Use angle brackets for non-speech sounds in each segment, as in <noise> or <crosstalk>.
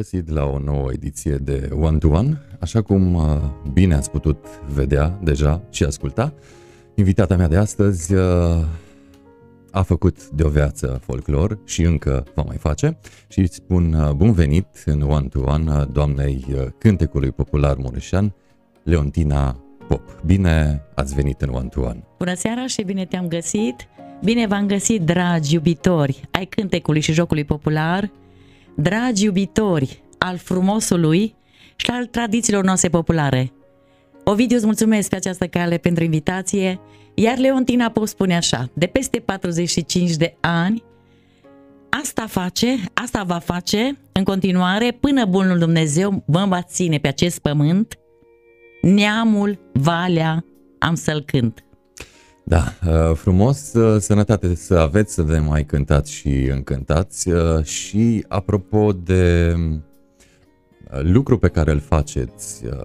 găsit la o nouă ediție de One to One. Așa cum uh, bine ați putut vedea deja și asculta, invitata mea de astăzi uh, a făcut de o viață folclor și încă va mai face și îți spun uh, bun venit în One to One uh, doamnei uh, cântecului popular mureșan, Leontina Pop. Bine ați venit în One to One. Bună seara și bine te-am găsit! Bine v-am găsit, dragi iubitori ai cântecului și jocului popular, dragi iubitori al frumosului și al tradițiilor noastre populare. Ovidiu, îți mulțumesc pe această cale pentru invitație, iar Leontina Pop spune așa, de peste 45 de ani, asta face, asta va face în continuare până bunul Dumnezeu mă va ține pe acest pământ, neamul, valea, am să-l cânt. Da, uh, frumos, uh, sănătate să aveți, să ne mai cântați și încântați uh, și apropo de uh, lucru pe care îl faceți, uh,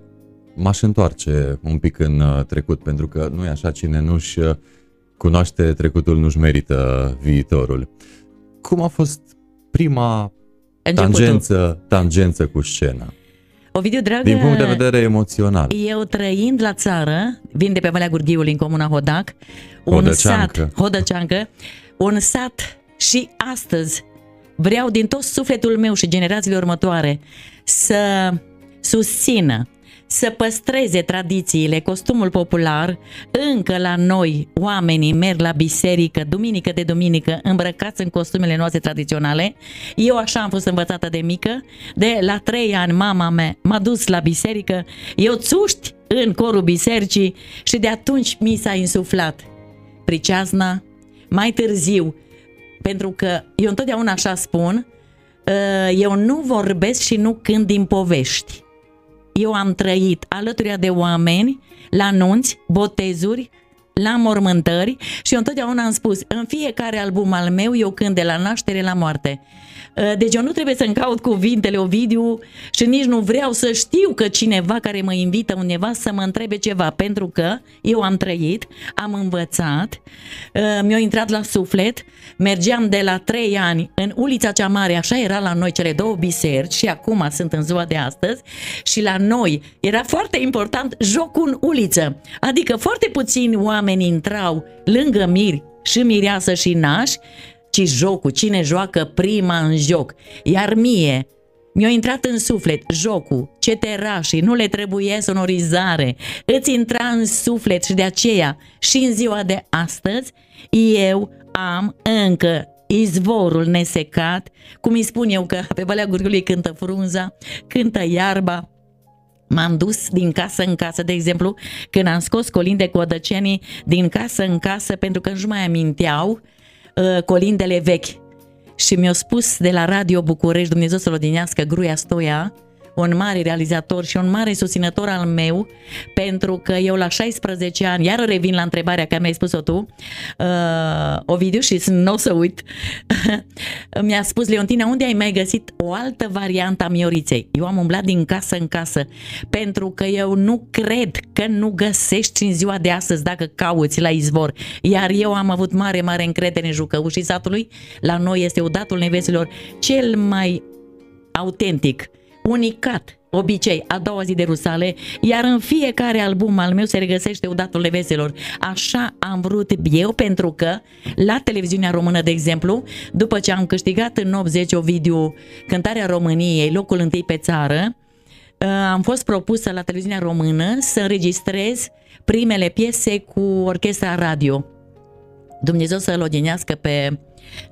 m-aș întoarce un pic în uh, trecut, pentru că nu e așa, cine nu-și uh, cunoaște trecutul nu-și merită viitorul. Cum a fost prima Începutul. tangență, tangență cu scena? Ovidiu, dragă, Din punct de vedere emoțional. Eu trăind la țară, vin de pe Valea Gurghiului în comuna Hodac, un Hodăceancă. sat, Hodăceancă, un sat și astăzi vreau din tot sufletul meu și generațiile următoare să susțină, să păstreze tradițiile, costumul popular, încă la noi oamenii merg la biserică, duminică de duminică, îmbrăcați în costumele noastre tradiționale. Eu așa am fost învățată de mică, de la trei ani mama mea m-a dus la biserică, eu țuști în corul bisericii și de atunci mi s-a insuflat priceazna, mai târziu, pentru că eu întotdeauna așa spun, uh, eu nu vorbesc și nu cânt din povești. Eu am trăit alături de oameni la nunți, botezuri, la mormântări și eu întotdeauna am spus, în fiecare album al meu eu cânt de la naștere la moarte. Uh, deci eu nu trebuie să-mi caut cuvintele Ovidiu și nici nu vreau să știu că cineva care mă invită undeva să mă întrebe ceva, pentru că eu am trăit, am învățat, uh, mi-a intrat la suflet, mergeam de la 3 ani în ulița cea mare, așa era la noi cele două biserici și acum sunt în ziua de astăzi și la noi era foarte important jocul în uliță, adică foarte puțini oameni intrau lângă miri și mireasă și nași ci jocul, cine joacă prima în joc. Iar mie, mi-a intrat în suflet jocul, ce terașii, nu le trebuie sonorizare, îți intra în suflet și de aceea și în ziua de astăzi eu am încă izvorul nesecat, cum îi spun eu că pe Valea Gurgului cântă frunza, cântă iarba, M-am dus din casă în casă, de exemplu, când am scos colinde cu odăcenii din casă în casă pentru că nu mai aminteau uh, colindele vechi. Și mi-a spus de la Radio București, Dumnezeu să-l odinească, Gruia Stoia, un mare realizator și un mare susținător al meu, pentru că eu la 16 ani, iar revin la întrebarea care mi-ai spus-o tu, uh, Ovidiu, și <laughs> nu o să uit, <laughs> mi-a spus, Leontina, unde ai mai găsit o altă variantă a mioriței? Eu am umblat din casă în casă, pentru că eu nu cred că nu găsești în ziua de astăzi dacă cauți la izvor. Iar eu am avut mare, mare încredere în jucăușii satului. La noi este odatul nevesilor cel mai autentic unicat, obicei, a doua zi de Rusale, iar în fiecare album al meu se regăsește Udatul Leveselor. Așa am vrut eu, pentru că la televiziunea română, de exemplu, după ce am câștigat în 80 o video Cântarea României, locul întâi pe țară, uh, am fost propusă la televiziunea română să înregistrez primele piese cu orchestra radio. Dumnezeu să-l odinească pe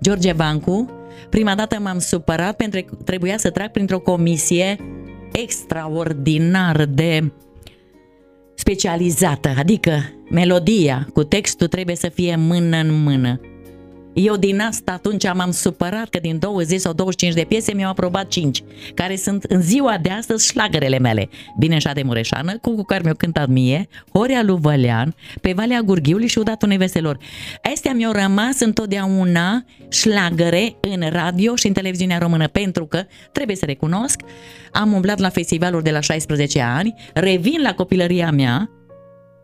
George Vancu, Prima dată m-am supărat pentru că trebuia să trag printr-o comisie extraordinar de specializată, adică melodia cu textul trebuie să fie mână în mână. Eu din asta atunci m-am supărat că din 20 sau 25 de piese mi-au aprobat 5, care sunt în ziua de astăzi șlagărele mele. Bineșa de Mureșană, cu, cu care mi-au cântat mie, Horea lui Vălean, pe Valea Gurghiului și Udatul Neveselor. Astea mi-au rămas întotdeauna șlagăre în radio și în televiziunea română, pentru că, trebuie să recunosc, am umblat la festivaluri de la 16 ani, revin la copilăria mea,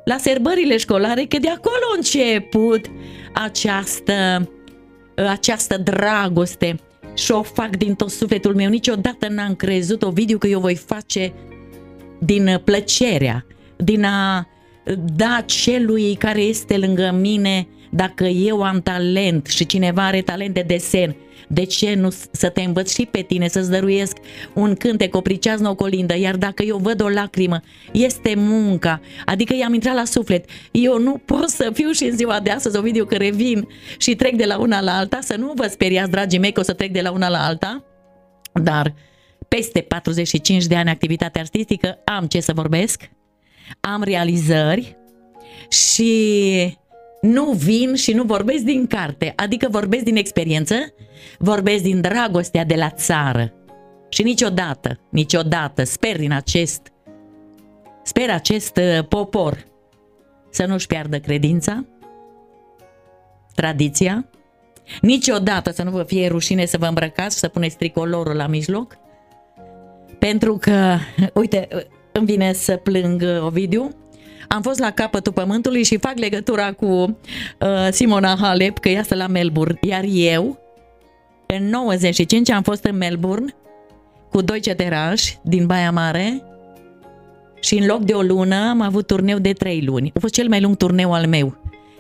la serbările școlare, că de acolo a început această această dragoste și o fac din tot sufletul meu. Niciodată n-am crezut, o video că eu voi face din plăcerea, din a da celui care este lângă mine dacă eu am talent și cineva are talent de desen, de ce nu să te învăț și pe tine, să-ți dăruiesc un cântec, o priceaznă, o colindă, iar dacă eu văd o lacrimă, este munca, adică i-am intrat la suflet. Eu nu pot să fiu și în ziua de astăzi, o video că revin și trec de la una la alta, să nu vă speriați, dragii mei, că o să trec de la una la alta, dar peste 45 de ani activitate artistică, am ce să vorbesc, am realizări și nu vin și nu vorbesc din carte, adică vorbesc din experiență, vorbesc din dragostea de la țară. Și niciodată, niciodată, sper din acest, sper acest uh, popor să nu-și piardă credința, tradiția, niciodată să nu vă fie rușine să vă îmbrăcați și să puneți tricolorul la mijloc, pentru că, <laughs> uite, îmi vine să plâng uh, Ovidiu, am fost la capătul pământului și fac legătura cu uh, Simona Halep, că iasă la Melbourne. Iar eu, în 95, am fost în Melbourne cu doi ceterași din Baia Mare și în loc de o lună am avut turneu de trei luni. A fost cel mai lung turneu al meu.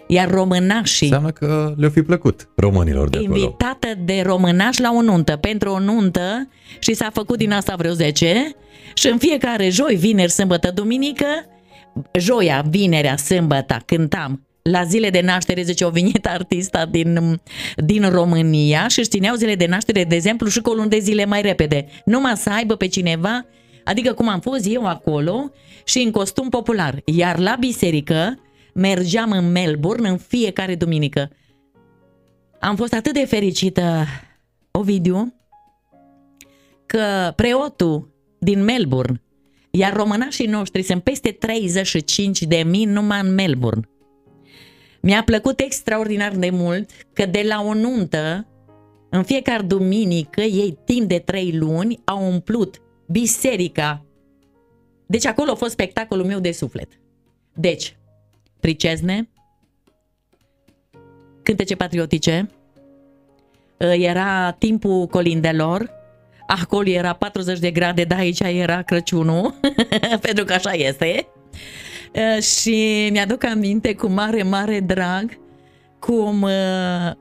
Iar românașii... Înseamnă că le-o fi plăcut românilor de acolo. Invitată de românași la o nuntă, pentru o nuntă și s-a făcut din asta vreo 10 și în fiecare joi, vineri, sâmbătă, duminică joia, vinerea, sâmbătă, cântam la zile de naștere, zice, o venit artista din, din România și își țineau zile de naștere, de exemplu, și cu o lună de zile mai repede. Numai să aibă pe cineva, adică cum am fost eu acolo și în costum popular. Iar la biserică mergeam în Melbourne în fiecare duminică. Am fost atât de fericită, Ovidiu, că preotul din Melbourne iar românașii noștri sunt peste 35 de mii numai în Melbourne. Mi-a plăcut extraordinar de mult că de la o nuntă, în fiecare duminică, ei timp de trei luni au umplut biserica. Deci acolo a fost spectacolul meu de suflet. Deci, Pricezne, cântece patriotice, era timpul colindelor, acolo era 40 de grade, dar aici era Crăciunul, <laughs> pentru că așa este. Și mi-aduc aminte cu mare, mare drag cum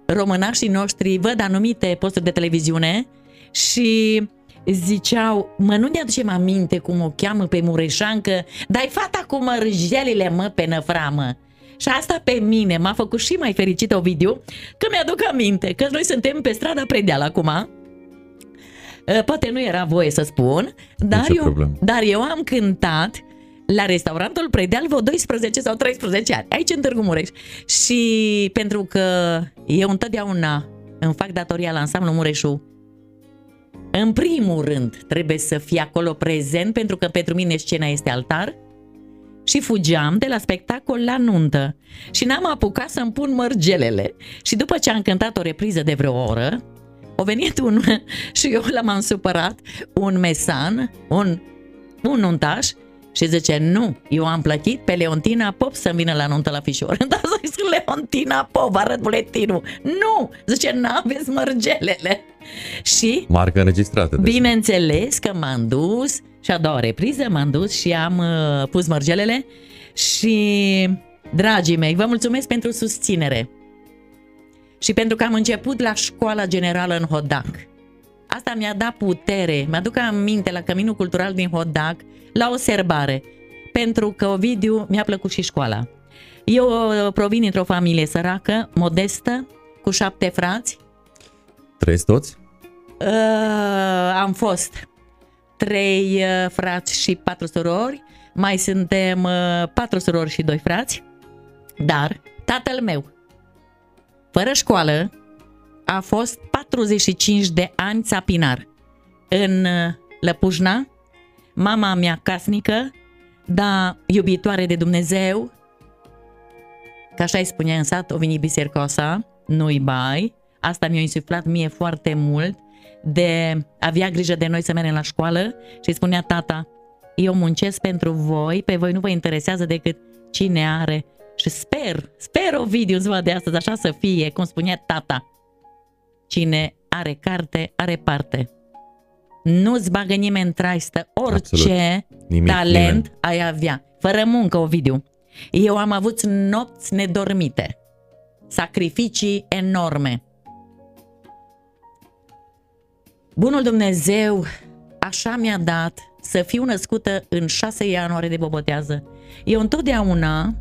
românașii noștri văd anumite posturi de televiziune și ziceau, mă, nu ne aducem aminte cum o cheamă pe Mureșancă, dai fata cu mărjelile, mă, pe năframă. Și asta pe mine m-a făcut și mai fericită Ovidiu, că mi-aduc aminte că noi suntem pe strada Predeal acum, Poate nu era voie să spun, dar eu, dar eu am cântat la restaurantul Predeal vreo 12 sau 13 ani, aici în Târgu Mureș. Și pentru că eu întotdeauna îmi fac datoria la ansamblu Mureșu, în primul rând trebuie să fie acolo prezent pentru că pentru mine scena este altar și fugeam de la spectacol la nuntă. Și n-am apucat să-mi pun mărgelele. Și după ce am cântat o repriză de vreo oră, a venit un, <laughs> și eu l-am supărat, un mesan, un, un nuntaș și zice, nu, eu am plătit pe Leontina Pop să vină la nuntă la Fișor. <laughs> Dar zic, Leontina Pop, arăt buletinul. Nu, zice, n-aveți mărgelele. Și... Marcă înregistrată. Deci. Bineînțeles că m-am dus și a doua repriză m-am dus și am uh, pus mărgelele și, dragii mei, vă mulțumesc pentru susținere și pentru că am început la școala generală în Hodac. Asta mi-a dat putere. Mi-aduc aminte la Căminul Cultural din Hodac, la o serbare, pentru că Ovidiu mi-a plăcut și școala. Eu uh, provin dintr-o familie săracă, modestă, cu șapte frați. Trăiesc toți? Uh, am fost trei uh, frați și patru surori, mai suntem uh, patru surori și doi frați, dar tatăl meu, fără școală, a fost 45 de ani țapinar. În uh, Lăpușna, mama mea casnică, da iubitoare de Dumnezeu, ca așa îi spunea în sat, o veni bisercoasa, nu-i bai, asta mi-a insuflat mie foarte mult, de avea grijă de noi să mergem la școală și spunea tata, eu muncesc pentru voi, pe voi nu vă interesează decât cine are și sper, sper o video ziua de astăzi așa să fie, cum spunea tata. Cine are carte, are parte. Nu-ți bagă nimeni în traistă orice Nimic, talent nimeni. ai avea. Fără muncă, video. Eu am avut nopți nedormite. Sacrificii enorme. Bunul Dumnezeu așa mi-a dat să fiu născută în 6 ianuarie de bobotează. Eu întotdeauna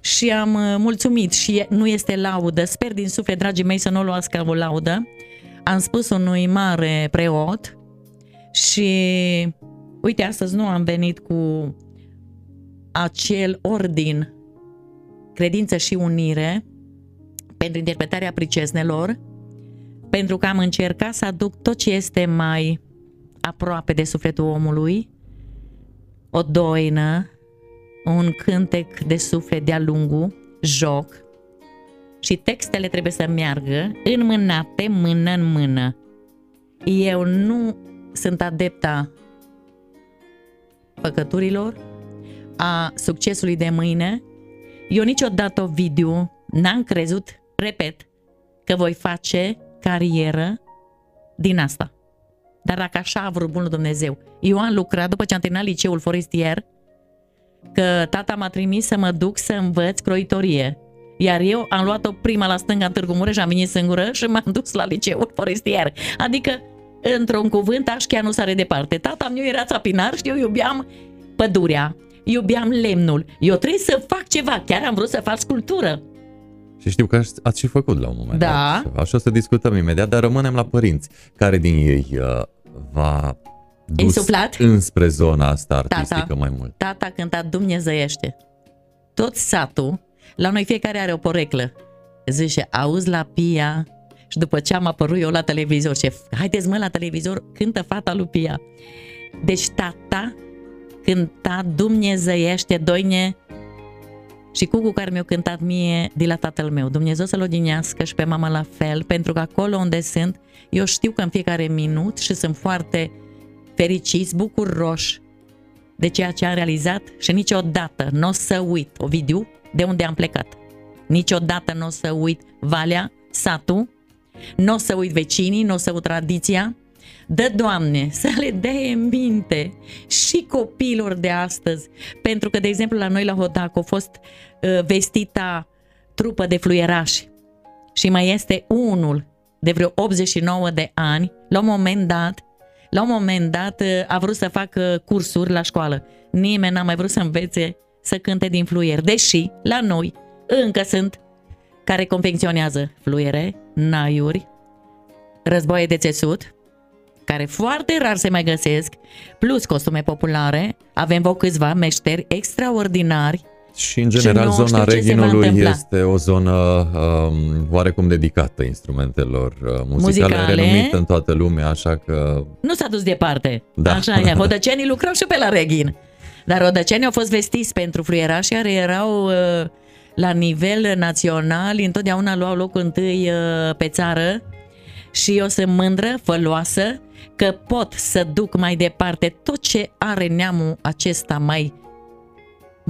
și am uh, mulțumit și nu este laudă. Sper din suflet, dragii mei, să nu o luați ca o laudă. Am spus unui mare preot și uite, astăzi nu am venit cu acel ordin credință și unire pentru interpretarea pricesnelor, pentru că am încercat să aduc tot ce este mai aproape de sufletul omului, o doină, un cântec de suflet de-a lungul, joc, și textele trebuie să meargă înmânate mână în mână. Eu nu sunt adepta păcăturilor, a succesului de mâine. Eu niciodată o video n-am crezut, repet, că voi face carieră din asta. Dar dacă așa a vrut bunul Dumnezeu. Eu am lucrat după ce am terminat liceul forestier, că tata m-a trimis să mă duc să învăț croitorie. Iar eu am luat-o prima la stânga în Târgu Mureș, am venit singură și m-am <laughs> dus la liceul forestier. Adică, într-un cuvânt, aș chiar nu sare departe. Tata meu era țapinar și eu iubeam pădurea, iubeam lemnul. Eu trebuie să fac ceva, chiar am vrut să fac sculptură. Și știu că ați și făcut la un moment da. dat. Așa o să discutăm imediat, dar rămânem la părinți. Care din ei uh, va dus Insuflat? înspre zona asta artistică tata, mai mult. Tata a cântat Dumnezeiește. Tot satul, la noi fiecare are o poreclă. Zice, auzi la Pia și după ce am apărut eu la televizor, ce haideți mă la televizor, cântă fata lui Pia. Deci tata cânta Dumnezeiește, doine, și cucu care mi-a cântat mie de la tatăl meu. Dumnezeu să-l odinească și pe mama la fel, pentru că acolo unde sunt, eu știu că în fiecare minut și sunt foarte fericiți, bucuroși de ceea ce am realizat și niciodată nu o să uit, Ovidiu, de unde am plecat. Niciodată nu o să uit Valea, satul, nu o să uit vecinii, nu o să uit tradiția, Dă, Doamne, să le dea în minte și copiilor de astăzi, pentru că, de exemplu, la noi la Hodac a fost uh, vestita trupă de fluierași și mai este unul de vreo 89 de ani, la un moment dat, la un moment dat uh, a vrut să facă cursuri la școală. Nimeni n-a mai vrut să învețe să cânte din fluier, deși la noi încă sunt care confecționează fluiere, naiuri, războaie de țesut, care foarte rar se mai găsesc, plus costume populare, avem vă câțiva meșteri extraordinari și, în general, și zona Reghinului este o zonă um, oarecum dedicată instrumentelor uh, muzicale, muzicale, renumită în toată lumea, așa că... Nu s-a dus departe. Da. Așa e. Hodăcenii lucrau și pe la Reghin. Dar rodăcenii au fost vestiți pentru fluierași care erau uh, la nivel național, întotdeauna luau locul întâi uh, pe țară și eu sunt mândră, făloasă, că pot să duc mai departe tot ce are neamul acesta mai,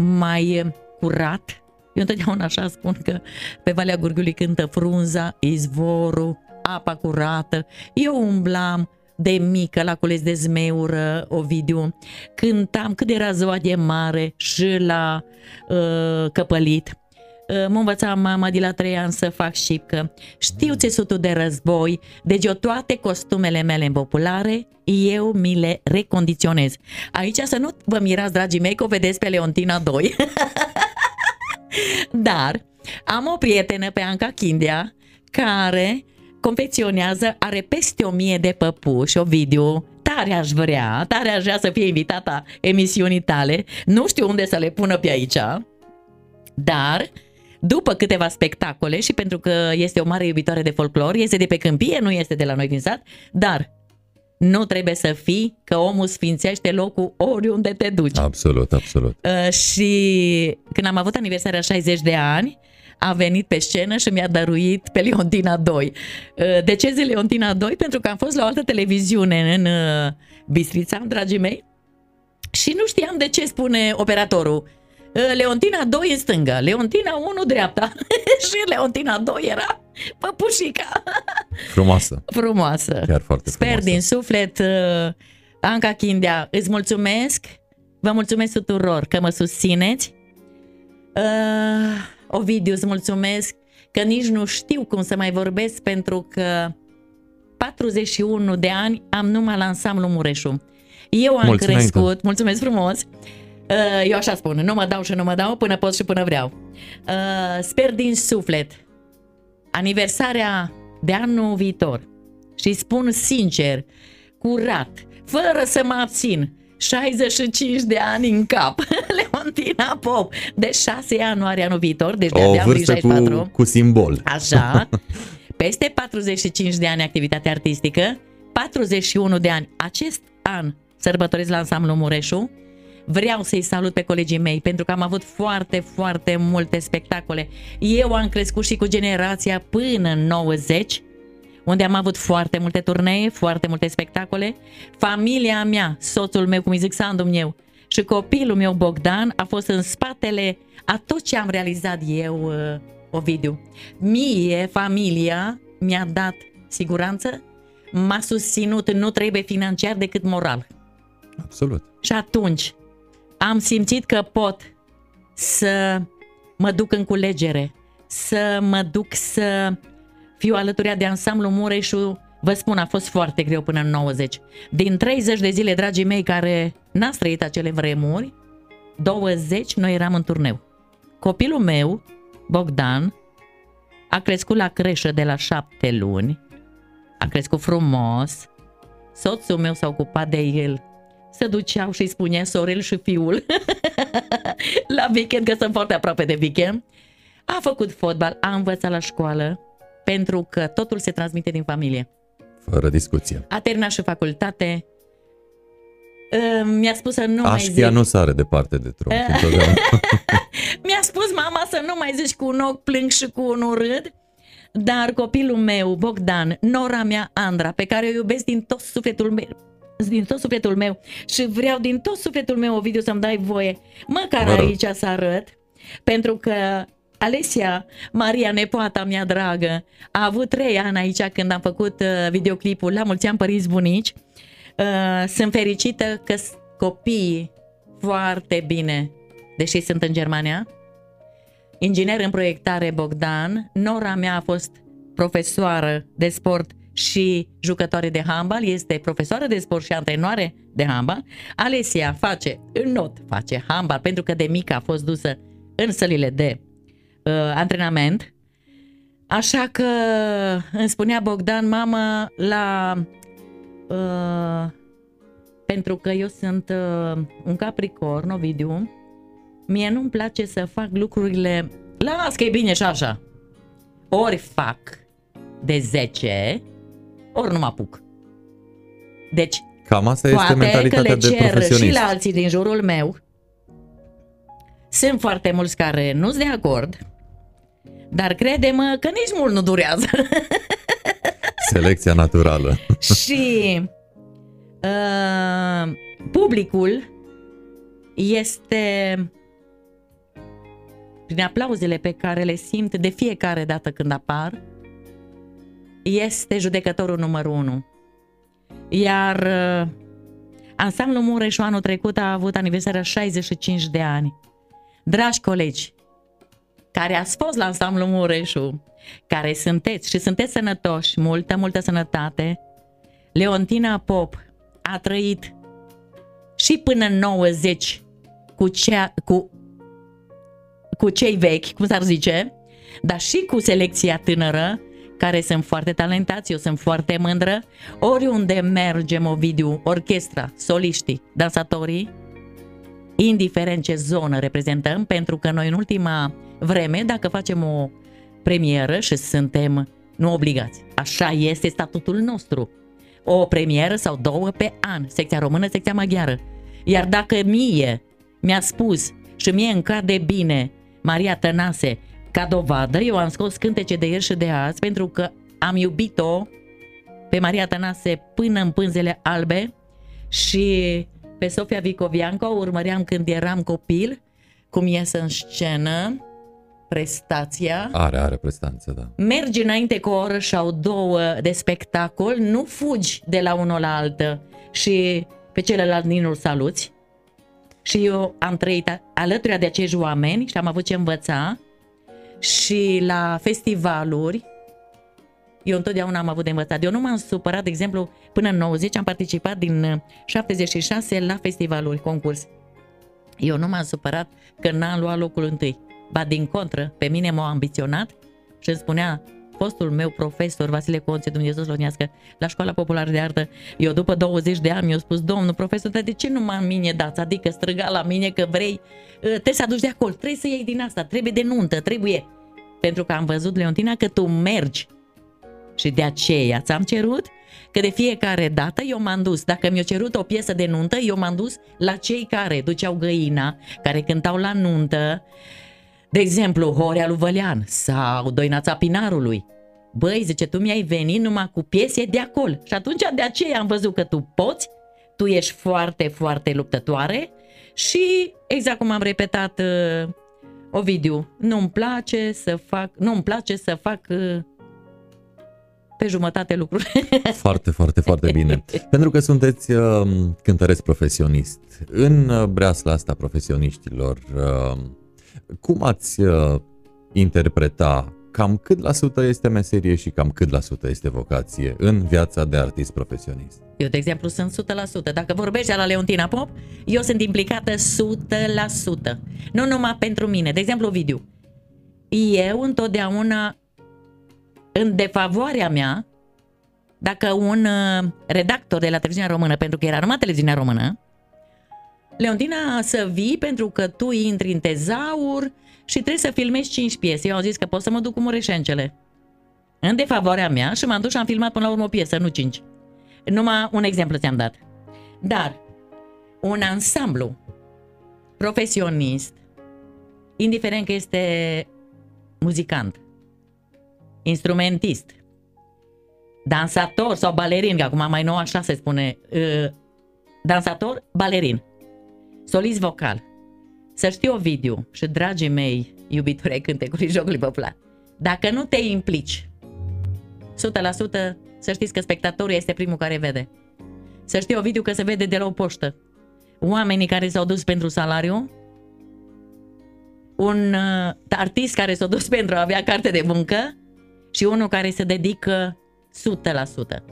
mai curat. Eu întotdeauna așa spun că pe Valea Gurgului cântă frunza, izvorul, apa curată. Eu umblam de mică la cules de zmeură, Ovidiu, cântam cât era ziua de mare și la uh, căpălit mă învăța mama de la trei ani să fac șipcă. Știu țesutul de război, deci eu toate costumele mele populare, eu mi le recondiționez. Aici să nu vă mirați, dragii mei, că o vedeți pe Leontina 2. <laughs> Dar am o prietenă pe Anca Chindia care confecționează, are peste o mie de păpuși, o video, tare aș vrea, tare aș vrea să fie invitata emisiunii tale, nu știu unde să le pună pe aici, dar după câteva spectacole și pentru că este o mare iubitoare de folclor, este de pe câmpie, nu este de la noi din sat, dar nu trebuie să fii că omul sfințește locul oriunde te duci. Absolut, absolut. Uh, și când am avut aniversarea 60 de ani, a venit pe scenă și mi-a dăruit pe Leontina 2. Uh, de ce zi Leontina 2? Pentru că am fost la o altă televiziune în uh, Bistrița, dragii mei, și nu știam de ce spune operatorul Ă, Leontina 2 în stânga, Leontina 1 dreapta <laughs> și Leontina 2 era păpușica. Frumoasă. <laughs> Frumoasă. Chiar foarte Sper frumoasă. din suflet, ă, Anca Chindea, îți mulțumesc, vă mulțumesc tuturor că mă susțineți. Uh, Ovidiu, îți mulțumesc că nici nu știu cum să mai vorbesc pentru că 41 de ani am numai la ansamblu Mureșu. Eu am Mulțumesc. crescut, mulțumesc frumos, Uh, eu așa spun, nu mă dau și nu mă dau până pot și până vreau. Uh, sper din suflet aniversarea de anul viitor și spun sincer, curat, fără să mă abțin, 65 de ani în cap. <laughs> Leontina Pop, de 6 ianuarie anul viitor, deci de o vârstă 64. Cu, cu simbol. Așa. <laughs> Peste 45 de ani activitate artistică, 41 de ani acest an sărbătoresc la ansamblu Mureșu, Vreau să-i salut pe colegii mei pentru că am avut foarte, foarte multe spectacole. Eu am crescut și cu generația până în 90, unde am avut foarte multe turnee, foarte multe spectacole. Familia mea, soțul meu, cum îi zic Sandu meu, și copilul meu Bogdan a fost în spatele a tot ce am realizat eu, uh, Ovidiu. Mie, familia, mi-a dat siguranță, m-a susținut, nu trebuie financiar decât moral. Absolut. Și atunci, am simțit că pot să mă duc în culegere, să mă duc să fiu alături de ansamblu Mureșu. Vă spun, a fost foarte greu până în 90. Din 30 de zile, dragii mei, care n-ați trăit acele vremuri, 20 noi eram în turneu. Copilul meu, Bogdan, a crescut la creșă de la șapte luni, a crescut frumos, soțul meu s-a ocupat de el se duceau și îi spunea sorel și fiul <laughs> la weekend, că sunt foarte aproape de weekend. A făcut fotbal, a învățat la școală, pentru că totul se transmite din familie. Fără discuție. A terminat și facultate. Uh, mi-a spus să nu mai Aștia zic. nu sare departe de tronc <laughs> întotdeauna. <laughs> Mi-a spus mama să nu mai zici cu un ochi plâng și cu unul râd. Dar copilul meu, Bogdan, nora mea, Andra, pe care o iubesc din tot sufletul meu, din tot sufletul meu și vreau din tot sufletul meu, Ovidiu, să-mi dai voie, măcar Vă rog. aici să arăt, pentru că Alesia, Maria, nepoata mea dragă, a avut trei ani aici când am făcut uh, videoclipul La mulți ani părinți bunici. Uh, sunt fericită că s- copiii foarte bine, deși sunt în Germania, inginer în proiectare Bogdan, nora mea a fost profesoară de sport și jucătoare de handbal, este profesoară de sport și antrenoare de handbal. Alesia face, în not, face handbal pentru că de mică a fost dusă în sălile de uh, antrenament. Așa că îmi spunea Bogdan, mama, la... Uh, pentru că eu sunt uh, un capricorn, Ovidiu, mie nu-mi place să fac lucrurile, las că e bine și așa. Ori fac de 10, ori nu mă apuc. Deci, Cam asta este poate că mentalitatea le de cer și profesionist. la alții din jurul meu. Sunt foarte mulți care nu sunt de acord, dar crede-mă că nici mult nu durează. <laughs> Selecția naturală. <laughs> și uh, publicul este prin aplauzele pe care le simt de fiecare dată când apar, este judecătorul numărul unu. Iar uh, ansamblul Mureșu anul trecut a avut aniversarea 65 de ani. Dragi colegi, care ați fost la ansamblul Mureșu, care sunteți și sunteți sănătoși, multă, multă sănătate, Leontina Pop a trăit și până în 90 cu, cea, cu, cu cei vechi, cum s-ar zice, dar și cu selecția tânără, care sunt foarte talentați, eu sunt foarte mândră. Oriunde mergem, Ovidiu, orchestra, soliștii, dansatorii, indiferent ce zonă reprezentăm, pentru că noi în ultima vreme, dacă facem o premieră și suntem nu obligați, așa este statutul nostru, o premieră sau două pe an, secția română, secția maghiară. Iar dacă mie mi-a spus și mie îmi cade bine Maria Tănase ca dovadă, eu am scos cântece de ieri și de azi pentru că am iubit-o pe Maria Tănase până în pânzele albe și pe Sofia Vicovianco o urmăream când eram copil, cum ies în scenă, prestația. Are, are prestanță, da. Mergi înainte cu o oră sau două de spectacol, nu fugi de la unul la altă și pe celălalt nu-l saluți. Și eu am trăit a- alături de acești oameni și am avut ce învăța și la festivaluri eu întotdeauna am avut de învățat. Eu nu m-am supărat, de exemplu, până în 90 am participat din uh, 76 la festivaluri, concurs. Eu nu m-am supărat că n-am luat locul întâi. Ba din contră, pe mine m-au ambiționat și îmi spunea fostul meu profesor, Vasile Conțe, Dumnezeu să slănească, la Școala Populară de Artă, eu după 20 de ani mi-a spus, domnul profesor, dar de ce nu mă mine dați? Adică străga la mine că vrei, uh, trebuie să aduci de acolo, trebuie să iei din asta, trebuie de nuntă, trebuie. Pentru că am văzut, Leontina, că tu mergi și de aceea ți-am cerut că de fiecare dată eu m-am dus. Dacă mi-a cerut o piesă de nuntă, eu m-am dus la cei care duceau găina, care cântau la nuntă, de exemplu, Horea lui Vălean sau Doinața Pinarului. Băi, zice, tu mi-ai venit numai cu piese de acolo. Și atunci de aceea am văzut că tu poți, tu ești foarte, foarte luptătoare și exact cum am repetat uh, Ovidiu, nu-mi place să fac, nu-mi place să fac uh, pe jumătate lucruri. <laughs> Foarte, foarte, foarte bine. Pentru că sunteți uh, cântăreț profesionist. În uh, breasla asta profesioniștilor, uh, cum ați uh, interpreta cam cât la sută este meserie și cam cât la sută este vocație în viața de artist profesionist? Eu, de exemplu, sunt 100%. Dacă vorbești la Leontina Pop, eu sunt implicată 100%. Nu numai pentru mine. De exemplu, Ovidiu. Eu întotdeauna, în defavoarea mea, dacă un uh, redactor de la televiziunea română, pentru că era numai televiziunea română, Leontina, să vii pentru că tu intri în tezaur și trebuie să filmezi 5 piese. Eu am zis că pot să mă duc cu mureșencele. În defavoarea mea și m-am dus și am filmat până la urmă o piesă, nu 5. Numai un exemplu ți-am dat. Dar, un ansamblu profesionist, indiferent că este muzicant, instrumentist, dansator sau balerin, că acum mai nou așa se spune, uh, dansator, balerin, solist vocal, să știu Ovidiu și dragii mei iubitori ai cântecului jocului popular, dacă nu te implici 100% să știți că spectatorul este primul care vede. Să știi Ovidiu că se vede de la o poștă. Oamenii care s-au dus pentru salariu, un uh, artist care s-a dus pentru a avea carte de muncă și unul care se dedică 100%.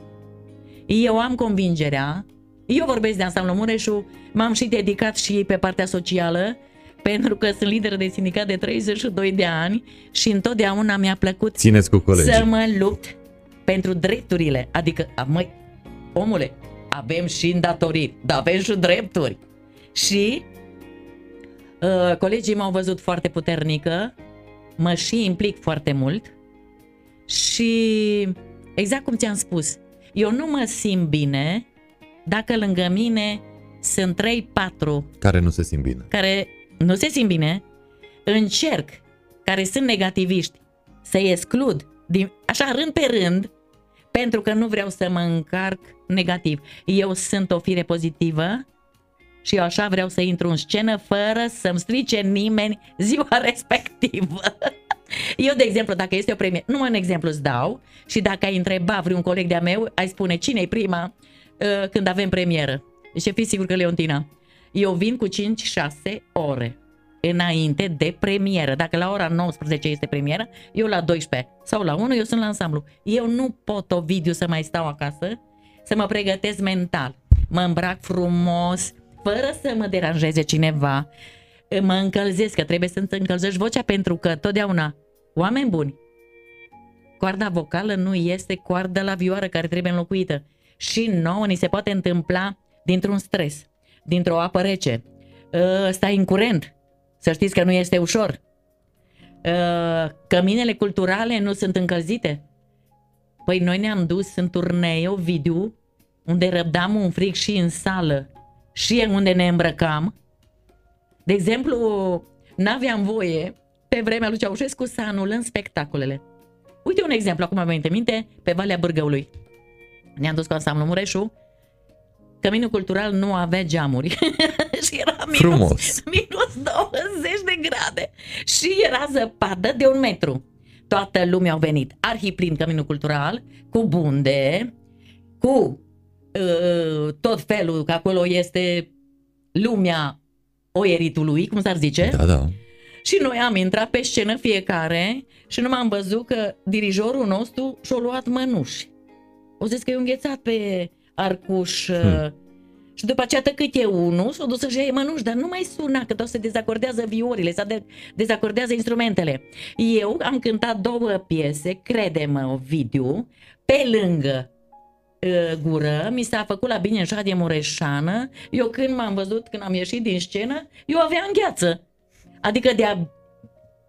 Eu am convingerea, eu vorbesc de ansamblu Mureșu, m-am și dedicat și pe partea socială, pentru că sunt lider de sindicat de 32 de ani și întotdeauna mi-a plăcut Țineți cu colegii. să mă lupt pentru drepturile. Adică, măi, omule, avem și îndatoriri, dar avem și drepturi. Și uh, colegii m-au văzut foarte puternică, mă și implic foarte mult și exact cum ți-am spus, eu nu mă simt bine dacă lângă mine sunt 3-4 Care nu se simt bine. care nu se simt bine, încerc, care sunt negativiști, să-i exclud, din, așa rând pe rând, pentru că nu vreau să mă încarc negativ. Eu sunt o fire pozitivă și eu așa vreau să intru în scenă fără să-mi strice nimeni ziua <laughs> respectivă. Eu, de exemplu, dacă este o premieră, numai un exemplu îți dau și dacă ai întreba vreun coleg de-a meu, ai spune cine e prima uh, când avem premieră. Și fi sigur că Leontina. Eu vin cu 5-6 ore înainte de premieră. Dacă la ora 19 este premieră, eu la 12 sau la 1 eu sunt la ansamblu. Eu nu pot o video să mai stau acasă, să mă pregătesc mental. Mă îmbrac frumos, fără să mă deranjeze cineva. Mă încălzesc, că trebuie să-ți încălzești vocea pentru că totdeauna, oameni buni, coarda vocală nu este coarda la vioară care trebuie înlocuită. Și nouă ni se poate întâmpla dintr-un stres, dintr-o apă rece, ă, stai în curent, să știți că nu este ușor. Ă, Căminele culturale nu sunt încălzite. Păi noi ne-am dus în turneu video unde răbdam un frig și în sală și unde ne îmbrăcam. De exemplu, n-aveam voie pe vremea lui Ceaușescu să anulăm spectacolele. Uite un exemplu, acum am minte, pe Valea Bârgăului. Ne-am dus cu ansamblu Mureșu, Căminul cultural nu avea geamuri <laughs> și era minus, Frumos. minus 20 de grade și era zăpadă de un metru. Toată lumea a venit arhiplin Căminul cultural, cu bunde, cu uh, tot felul, că acolo este lumea oieritului, cum s-ar zice. Da, da. Și noi am intrat pe scenă fiecare și nu m-am văzut că dirijorul nostru și-a luat mănuși. O zis că e înghețat pe arcuș hmm. și după aceea cât e unul, s-a dus să-și ia mănuși, dar nu mai suna, că tot se dezacordează viorile, se de- dezacordează instrumentele. Eu am cântat două piese, crede-mă, video, pe lângă uh, gură, mi s-a făcut la bine în șadie mureșană, eu când m-am văzut, când am ieșit din scenă, eu aveam gheață. Adică de a...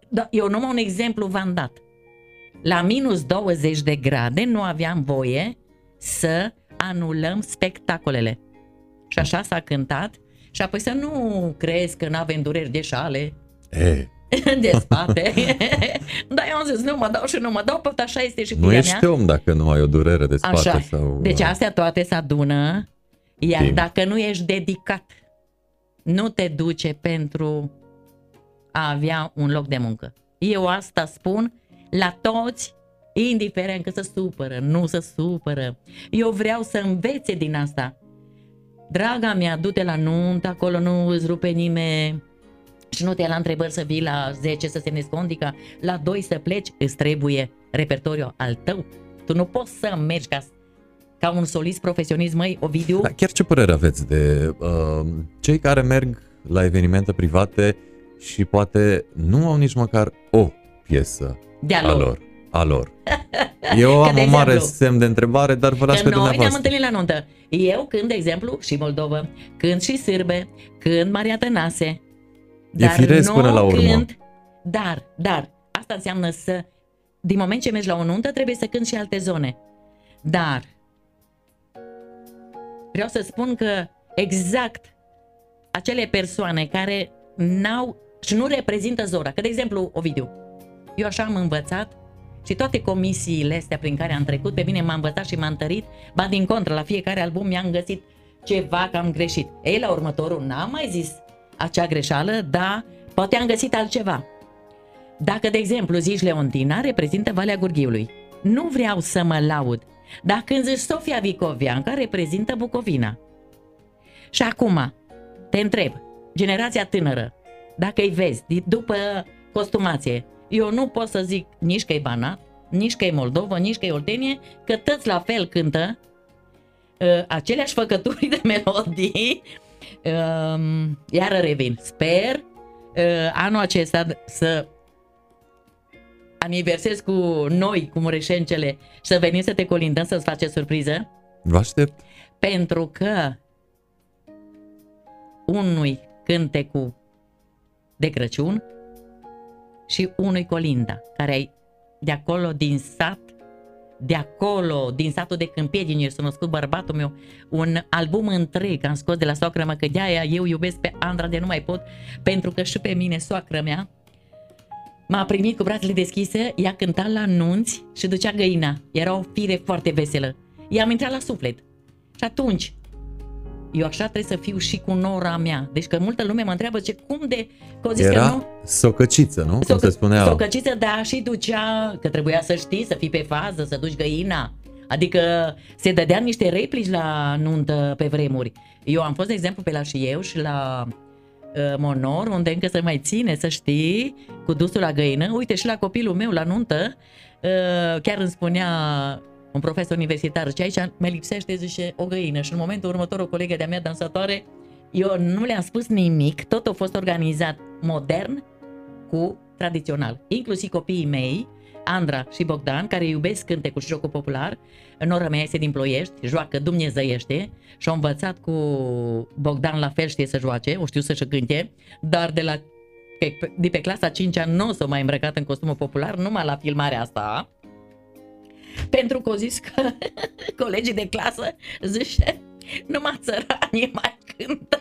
Da, eu numai un exemplu v-am dat. La minus 20 de grade nu aveam voie să anulăm spectacolele. Și așa s-a cântat și apoi să nu crezi că n-avem dureri de șale, E, <laughs> de spate. <laughs> <laughs> Dar eu am zis, nu mă dau și nu mă dau, pot așa este și nu firea ești mea. om dacă nu ai o durere de spate Așa. sau... Deci astea toate se adună, iar Timp. dacă nu ești dedicat, nu te duce pentru a avea un loc de muncă. Eu asta spun la toți, indiferent că se supără, nu se supără. Eu vreau să învețe din asta. Draga mea, du-te la nuntă, acolo nu îți rupe nimeni și nu te ia la întrebări să vii la 10 să se nescondica, la 2 să pleci, îți trebuie repertoriu al tău. Tu nu poți să mergi ca, ca un solist profesionist, măi, Ovidiu, Da, chiar ce părere aveți de uh, cei care merg la evenimente private și poate nu au nici măcar o piesă de a a lor. lor. A lor. <laughs> Eu am de o mare exemplu, semn de întrebare, dar vă las Că pe noi ne-am dumneavoastră. întâlnit la nuntă. Eu când, de exemplu, și Moldovă, când și Sârbe, când Maria Tănase. E firesc nu până la urmă. Când, dar, dar, asta înseamnă să, din moment ce mergi la o nuntă, trebuie să cânti și alte zone. Dar, vreau să spun că exact acele persoane care n-au și nu reprezintă zora. Că, de exemplu, Ovidiu, eu așa am învățat și toate comisiile astea prin care am trecut, pe mine m-a învățat și m-a întărit, ba din contră, la fiecare album mi-am găsit ceva că am greșit. Ei, la următorul n-am mai zis acea greșeală, dar poate am găsit altceva. Dacă, de exemplu, zici Leontina, reprezintă Valea Gurghiului. Nu vreau să mă laud, dar când zici Sofia Vicovianca, reprezintă Bucovina. Și acum, te întreb, generația tânără, dacă îi vezi, după costumație, eu nu pot să zic nici că e Banat, nici că e Moldova, nici că e Oltenie, că toți la fel cântă uh, aceleași făcături de <laughs> melodii. Uh, iară revin. Sper uh, anul acesta să aniversez cu noi, cu mureșencele, să venim să te colindăm, să-ți faceți surpriză. Vă aștept. Pentru că unui cântecul de Crăciun și unui colinda, care ai de acolo din sat, de acolo, din satul de Câmpiedini, s-a născut bărbatul meu, un album întreg am scos de la soacră mea, că de-aia eu iubesc pe Andra de nu mai pot, pentru că și pe mine soacră mea m-a primit cu brațele deschise, ea cânta la nunți și ducea găina. Era o fire foarte veselă. I-am intrat la suflet. Și atunci, eu așa trebuie să fiu și cu nora mea. Deci că multă lume mă întreabă ce cum de... Că zis Era că nu, socăciță, nu? Cum Socă- se spunea. Socăciță, da, și ducea, că trebuia să știi, să fii pe fază, să duci găina. Adică se dădea niște replici la nuntă pe vremuri. Eu am fost, de exemplu, pe la Șieu și la uh, Monor, unde încă se mai ține, să știi, cu dusul la găină. Uite, și la copilul meu, la nuntă, uh, chiar îmi spunea un profesor universitar, ce aici mi lipsește, zice, o găină. Și în momentul următor, o colegă de-a mea dansatoare, eu nu le-am spus nimic, tot a fost organizat modern cu tradițional. Inclusiv copiii mei, Andra și Bogdan, care iubesc cântecul și jocul popular, nora mea este din Ploiești, joacă dumnezeiește și au învățat cu Bogdan la fel știe să joace, o știu să-și cânte, dar de la pe, pe- de pe clasa 5 nu s-o mai îmbrăcat în costumul popular, numai la filmarea asta, pentru că au zis că <laughs> colegii de clasă zice, numai țăranii mai cântă.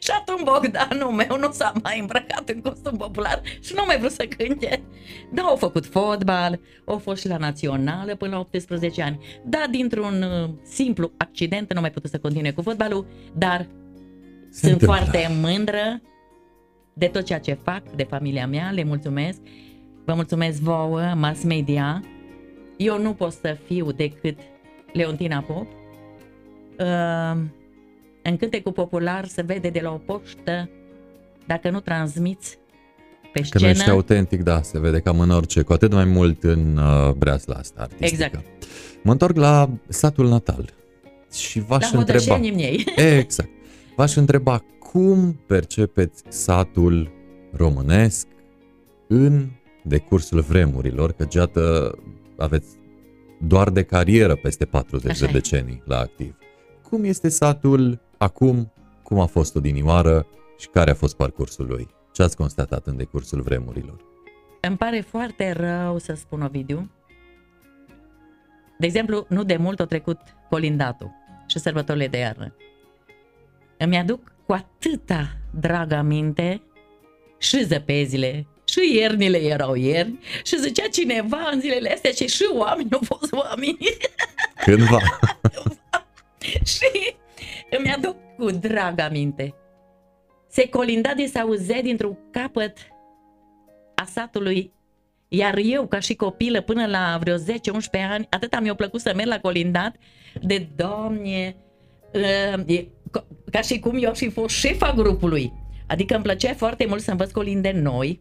Și atunci Bogdanul meu nu s-a mai îmbrăcat în costum popular și nu a mai vrut să cânte. Da, au făcut fotbal, au fost și la națională până la 18 ani. Da, dintr-un uh, simplu accident nu a mai putut să continue cu fotbalul, dar Se sunt întâmplă. foarte mândră de tot ceea ce fac, de familia mea, le mulțumesc. Vă mulțumesc vouă, mass media. Eu nu pot să fiu decât Leontina Pop. Uh, în cântecul popular se vede de la o poștă, dacă nu transmiți pe Că nu ești scenă, autentic, da, se vede cam în orice, cu atât mai mult în uh, breasla asta artistică. Exact. Mă întorc la satul natal și la v-aș întreba... Hodășenii ei. <laughs> Exact. V-aș întreba cum percepeți satul românesc în decursul vremurilor, că iată aveți doar de carieră peste 40 Așa de e. decenii la activ. Cum este satul acum, cum a fost odinioară și care a fost parcursul lui? Ce ați constatat în decursul vremurilor? Îmi pare foarte rău să spun Ovidiu. De exemplu, nu de mult a trecut colindatul și sărbătorile de iarnă. Îmi aduc cu atâta drag aminte și zăpezile, și iernile erau ierni și zicea cineva în zilele astea ce și oameni au fost oameni <laughs> Cândva. <laughs> și îmi aduc cu drag aminte. Se colinda de se auzea dintr-un capăt a satului, iar eu, ca și copilă, până la vreo 10-11 ani, atât mi-a plăcut să merg la colindat, de doamne, uh, e- co- ca și cum eu aș fi fost șefa grupului. Adică îmi plăcea foarte mult să învăț colinde noi,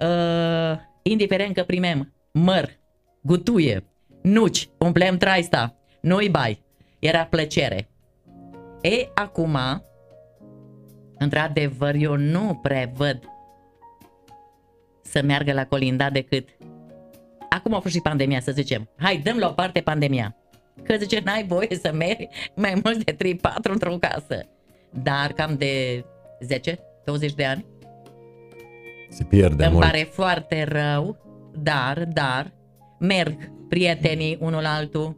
uh, indiferent că primem măr, gutuie, nuci, umplem traista, noi bai. Era plăcere. E, acum, într-adevăr, eu nu prevăd să meargă la colinda decât acum a fost și pandemia, să zicem. Hai, dăm la o parte pandemia. Că zice, n-ai voie să mergi mai mult de 3-4 într-o casă. Dar cam de 10-20 de ani Se pierde îmi mult. pare foarte rău, dar, dar, merg prietenii unul la altul.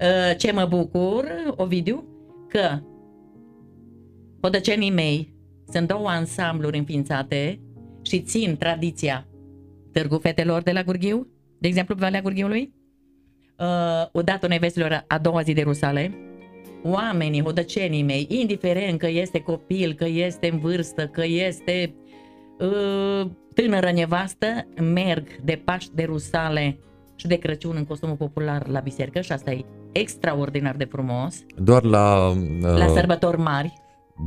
Uh, Ce mă bucur, Ovidiu, că podăcenii mei sunt două ansambluri înființate și țin tradiția Târgu Fetelor de la Gurghiu, de exemplu pe Valea Gurghiului, uh, odată nevestilor a doua zi de Rusale, oamenii, hodăcenii mei, indiferent că este copil, că este în vârstă, că este uh, tânără nevastă, merg de Paști de Rusale și de Crăciun în costumul popular la biserică și asta e extraordinar de frumos. Doar la... Uh, La sărbători mari,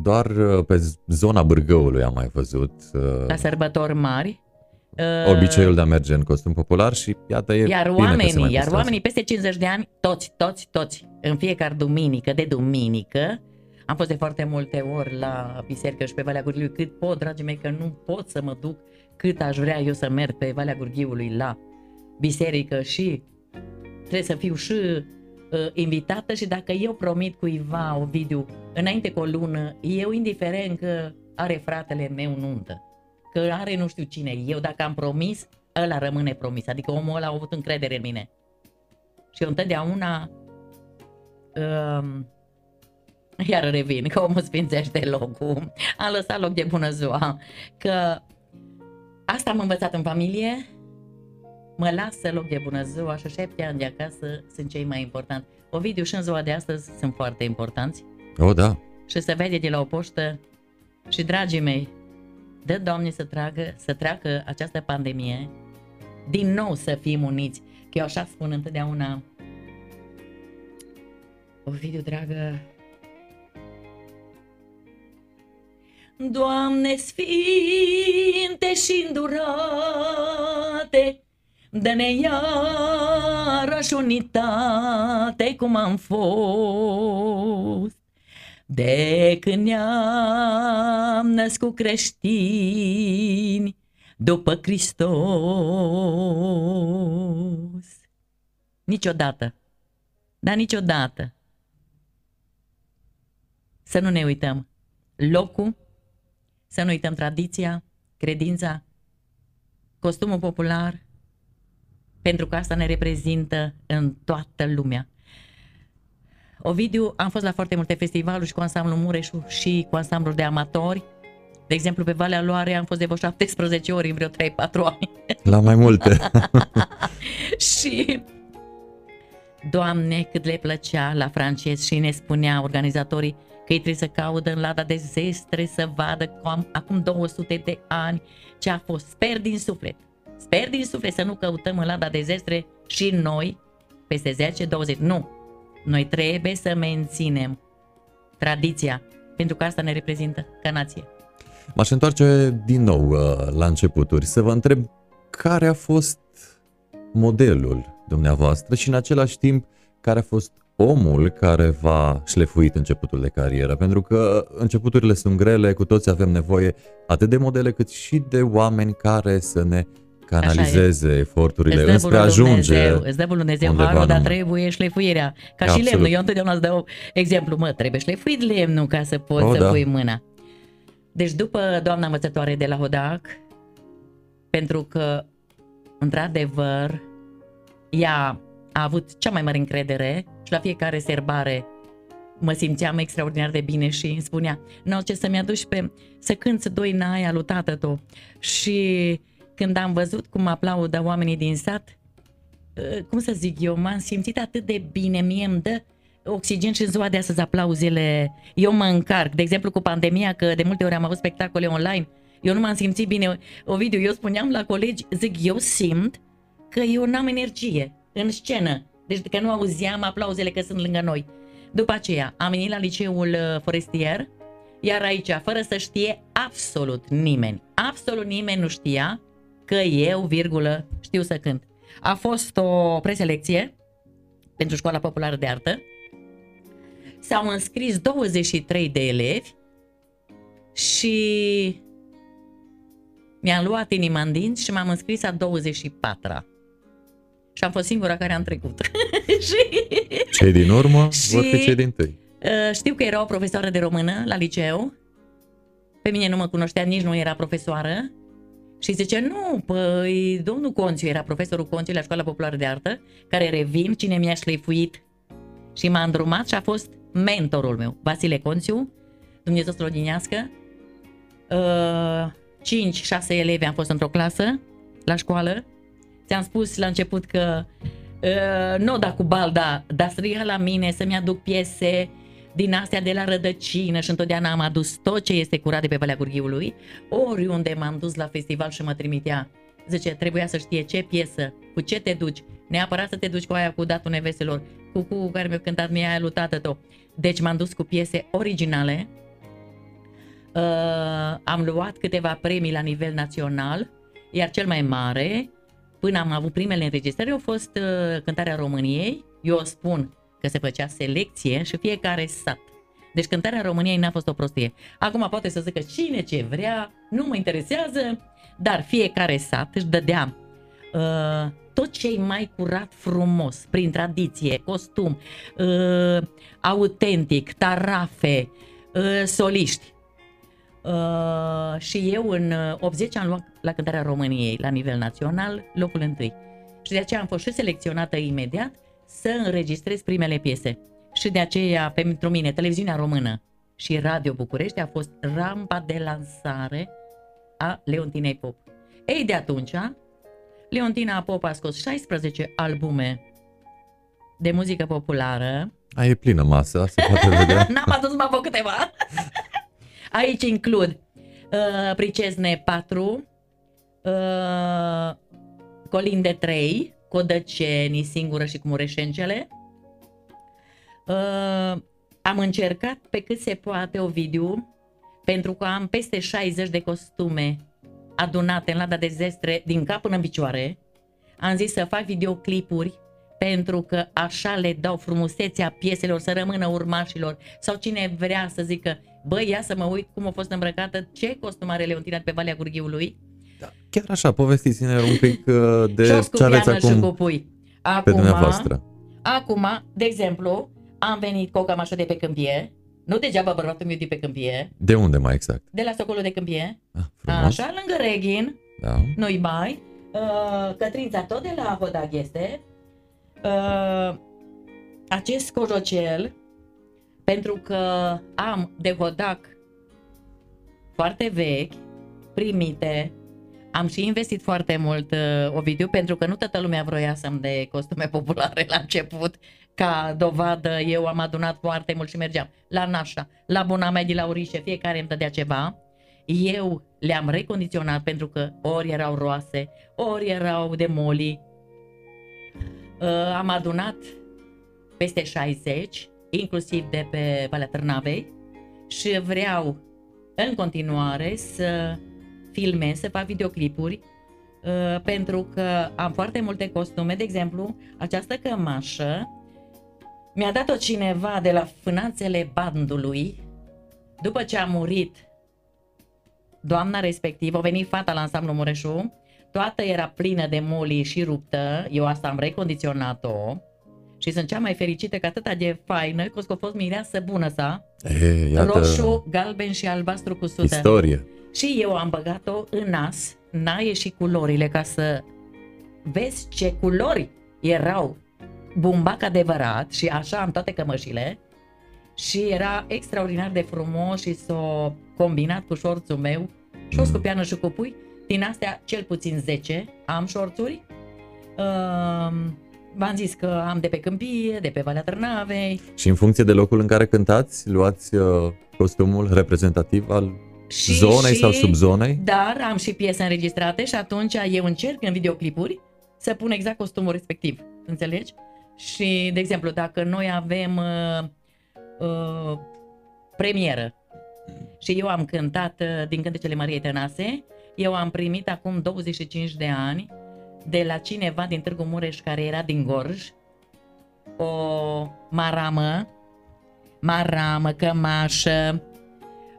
Doar uh, pe zona Bârgăului am mai văzut uh, la sărbători mari. Uh, obiceiul de a merge în costum popular și iată e Iar bine că se oamenii, mai iar păstrează. oamenii peste 50 de ani, toți, toți, toți, în fiecare duminică, de duminică, am fost de foarte multe ori la biserică și pe Valea Gurghiului, cât pot, dragii mei, că nu pot să mă duc cât aș vrea eu să merg pe Valea Gurghiului la biserică și trebuie să fiu și uh, invitată și dacă eu promit cuiva, Ovidiu, înainte cu o lună, eu indiferent că are fratele meu nuntă, că are nu știu cine, eu dacă am promis, ăla rămâne promis, adică omul ăla a avut încredere în mine. Și eu întotdeauna um, iar revin, că omul sfințește locul. Am lăsat loc de bună ziua. Că asta am învățat în familie, mă lasă loc de bună ziua și șapte ani de acasă sunt cei mai importanti. Ovidiu și în ziua de astăzi sunt foarte importanți O, da. și se vede de la o poștă și dragii mei, dă Doamne să, tragă, să treacă această pandemie, din nou să fim uniți, că eu așa spun întotdeauna, Ovidiu, dragă, Doamne sfinte și îndurate, Dă-ne iarăși unitate cum am fost. De când ne-am născut creștini după Hristos. Niciodată, dar niciodată să nu ne uităm locul, să nu uităm tradiția, credința, costumul popular, pentru că asta ne reprezintă în toată lumea. Ovidiu, am fost la foarte multe festivaluri și cu ansamblu Mureșu și cu ansambluri de amatori. De exemplu, pe Valea Loare am fost de vreo 17 ori în vreo 3-4 ani. La mai multe. <laughs> și Doamne, cât le plăcea la francez și ne spunea organizatorii că ei trebuie să caudă în lada de zestre să vadă cum acum 200 de ani ce a fost. Sper din suflet. Sper din suflet să nu căutăm în lada de zestre și noi peste 10-20. Nu. Noi trebuie să menținem tradiția, pentru că asta ne reprezintă ca nație. M-aș întoarce din nou uh, la începuturi să vă întreb care a fost modelul dumneavoastră și în același timp care a fost omul care v-a șlefuit începutul de carieră, pentru că începuturile sunt grele, cu toți avem nevoie atât de modele cât și de oameni care să ne canalizeze eforturile Îți dă înspre a bunul ajunge. Dumnezeu, îți dă bunul Dumnezeu undeva harul, dar anume. trebuie șlefuirea. Ca și Absolut. lemnul. Eu întotdeauna îți dau exemplu, mă, trebuie șlefuit lemnul ca să poți O, să da. pui mâna. Deci după doamna învățătoare de la Hodac, pentru că, într-adevăr, ea a avut cea mai mare încredere și la fiecare serbare mă simțeam extraordinar de bine și îmi spunea, nu, ce să-mi aduci pe, să cânți doi naia lui tată tu. Și când am văzut cum aplaudă oamenii din sat, uh, cum să zic eu, m-am simțit atât de bine, mie îmi dă oxigen și în ziua de astăzi aplauzele, eu mă încarc, de exemplu cu pandemia, că de multe ori am avut spectacole online, eu nu m-am simțit bine, Ovidiu, eu spuneam la colegi, zic, eu simt că eu n-am energie în scenă, deci că nu auzeam aplauzele că sunt lângă noi. După aceea am venit la liceul uh, forestier, iar aici, fără să știe absolut nimeni, absolut nimeni nu știa că eu, virgulă, știu să cânt. A fost o preselecție pentru Școala Populară de Artă. S-au înscris 23 de elevi și mi-am luat inima în dinți și m-am înscris a 24-a. Și am fost singura care am trecut. <laughs> și Cei din urmă <laughs> Și- vor fi cei din tâi. Uh, Știu că era o profesoară de română la liceu. Pe mine nu mă cunoștea, nici nu era profesoară. Și zice, nu, păi, domnul Conțiu era profesorul Conțiu la Școala Populară de Artă, care revin, cine mi-a șleifuit și m-a îndrumat și a fost mentorul meu, Vasile Conțiu, Dumnezeu să-l odinească. uh, 5-6 elevi am fost într-o clasă la școală. Ți-am spus la început că uh, nu da cu balda, dar striga la mine să-mi aduc piese din astea de la rădăcină și întotdeauna am adus tot ce este curat de pe Valea Gurghiului. Oriunde m-am dus la festival și mă trimitea, zice, trebuia să știe ce piesă, cu ce te duci, neapărat să te duci cu aia cu datul neveselor, cu cu care mi-a cântat mie aia lui tată Deci m-am dus cu piese originale, uh, am luat câteva premii la nivel național, iar cel mai mare, până am avut primele înregistrări, a fost uh, cântarea României. Eu o spun că se făcea selecție și fiecare sat. Deci cântarea României n-a fost o prostie. Acum poate să zică cine ce vrea, nu mă interesează, dar fiecare sat își dădea uh, tot ce e mai curat frumos, prin tradiție, costum, uh, autentic, tarafe, uh, soliști. Uh, și eu în 80 am luat la cântarea României la nivel național locul întâi. Și de aceea am fost și selecționată imediat să înregistrez primele piese. Și de aceea, pentru mine, televiziunea română și Radio București a fost rampa de lansare a Leontinei Pop. Ei, de atunci, Leontina Pop a scos 16 albume de muzică populară. A, e plină masa, se poate vedea. <laughs> N-am adus mă câteva. <laughs> Aici includ uh, Pricezne 4, uh, Colinde 3, Codăcenii, Singură și cu Mureșencele. Uh, am încercat pe cât se poate o video pentru că am peste 60 de costume adunate în lada de zestre din cap până în picioare. Am zis să fac videoclipuri pentru că așa le dau frumusețea pieselor să rămână urmașilor sau cine vrea să zică băi, ia să mă uit cum a fost îmbrăcată, ce costum are Leontina pe Valea Gurghiului. Da, chiar așa, povestiți-ne un pic uh, de ce aveți acum și cu pui. Acum, pe dumneavoastră. Acum, de exemplu, am venit cu o cămașă de pe câmpie, nu degeaba bărbatul meu de pe câmpie. De unde mai exact? De la Socolul de câmpie. Ah, frumos. Așa, lângă Reghin. Da. Nu-i mai. Uh, Cătrința tot de la Hodag este. Uh, acest cojocel, pentru că am de Hodac foarte vechi, primite, am și investit foarte mult, uh, Ovidiu, pentru că nu toată lumea vroia să-mi de costume <laughs> populare la început. Ca dovadă, eu am adunat foarte mult și mergeam la Nașa, la Bonamedi, la Urișe, fiecare îmi dădea ceva. Eu le-am recondiționat pentru că ori erau roase, ori erau de moli. Uh, am adunat peste 60, inclusiv de pe Valea Târnavei și vreau în continuare să filmez, să fac videoclipuri, uh, pentru că am foarte multe costume. De exemplu, această cămașă mi-a dat-o cineva de la finanțele bandului după ce a murit doamna respectivă, a venit fata la ansamblu Mureșu, toată era plină de moli și ruptă, eu asta am recondiționat-o și sunt cea mai fericită că atâta de faină, că a fost mireasă bună sa, e, iată, roșu, galben și albastru cu sută. Istorie. Și eu am băgat-o în nas, n-a ieșit culorile ca să vezi ce culori erau bumbac adevărat și așa am toate cămășile și era extraordinar de frumos și s-o combinat cu șorțul meu și o mm. scupiană și cu pui. Din astea cel puțin 10 am șorțuri. Uh, v-am zis că am de pe Câmpie, de pe Valea Târnavei. Și în funcție de locul în care cântați, luați uh, costumul reprezentativ al și, zonei și, sau subzonei? Dar am și piese înregistrate și atunci eu încerc în videoclipuri să pun exact costumul respectiv. Înțelegi? Și, de exemplu, dacă noi avem uh, uh, premieră și eu am cântat uh, din cântecele Mariei Tănase, eu am primit acum 25 de ani de la cineva din Târgu Mureș care era din Gorj o maramă, maramă, cămașă,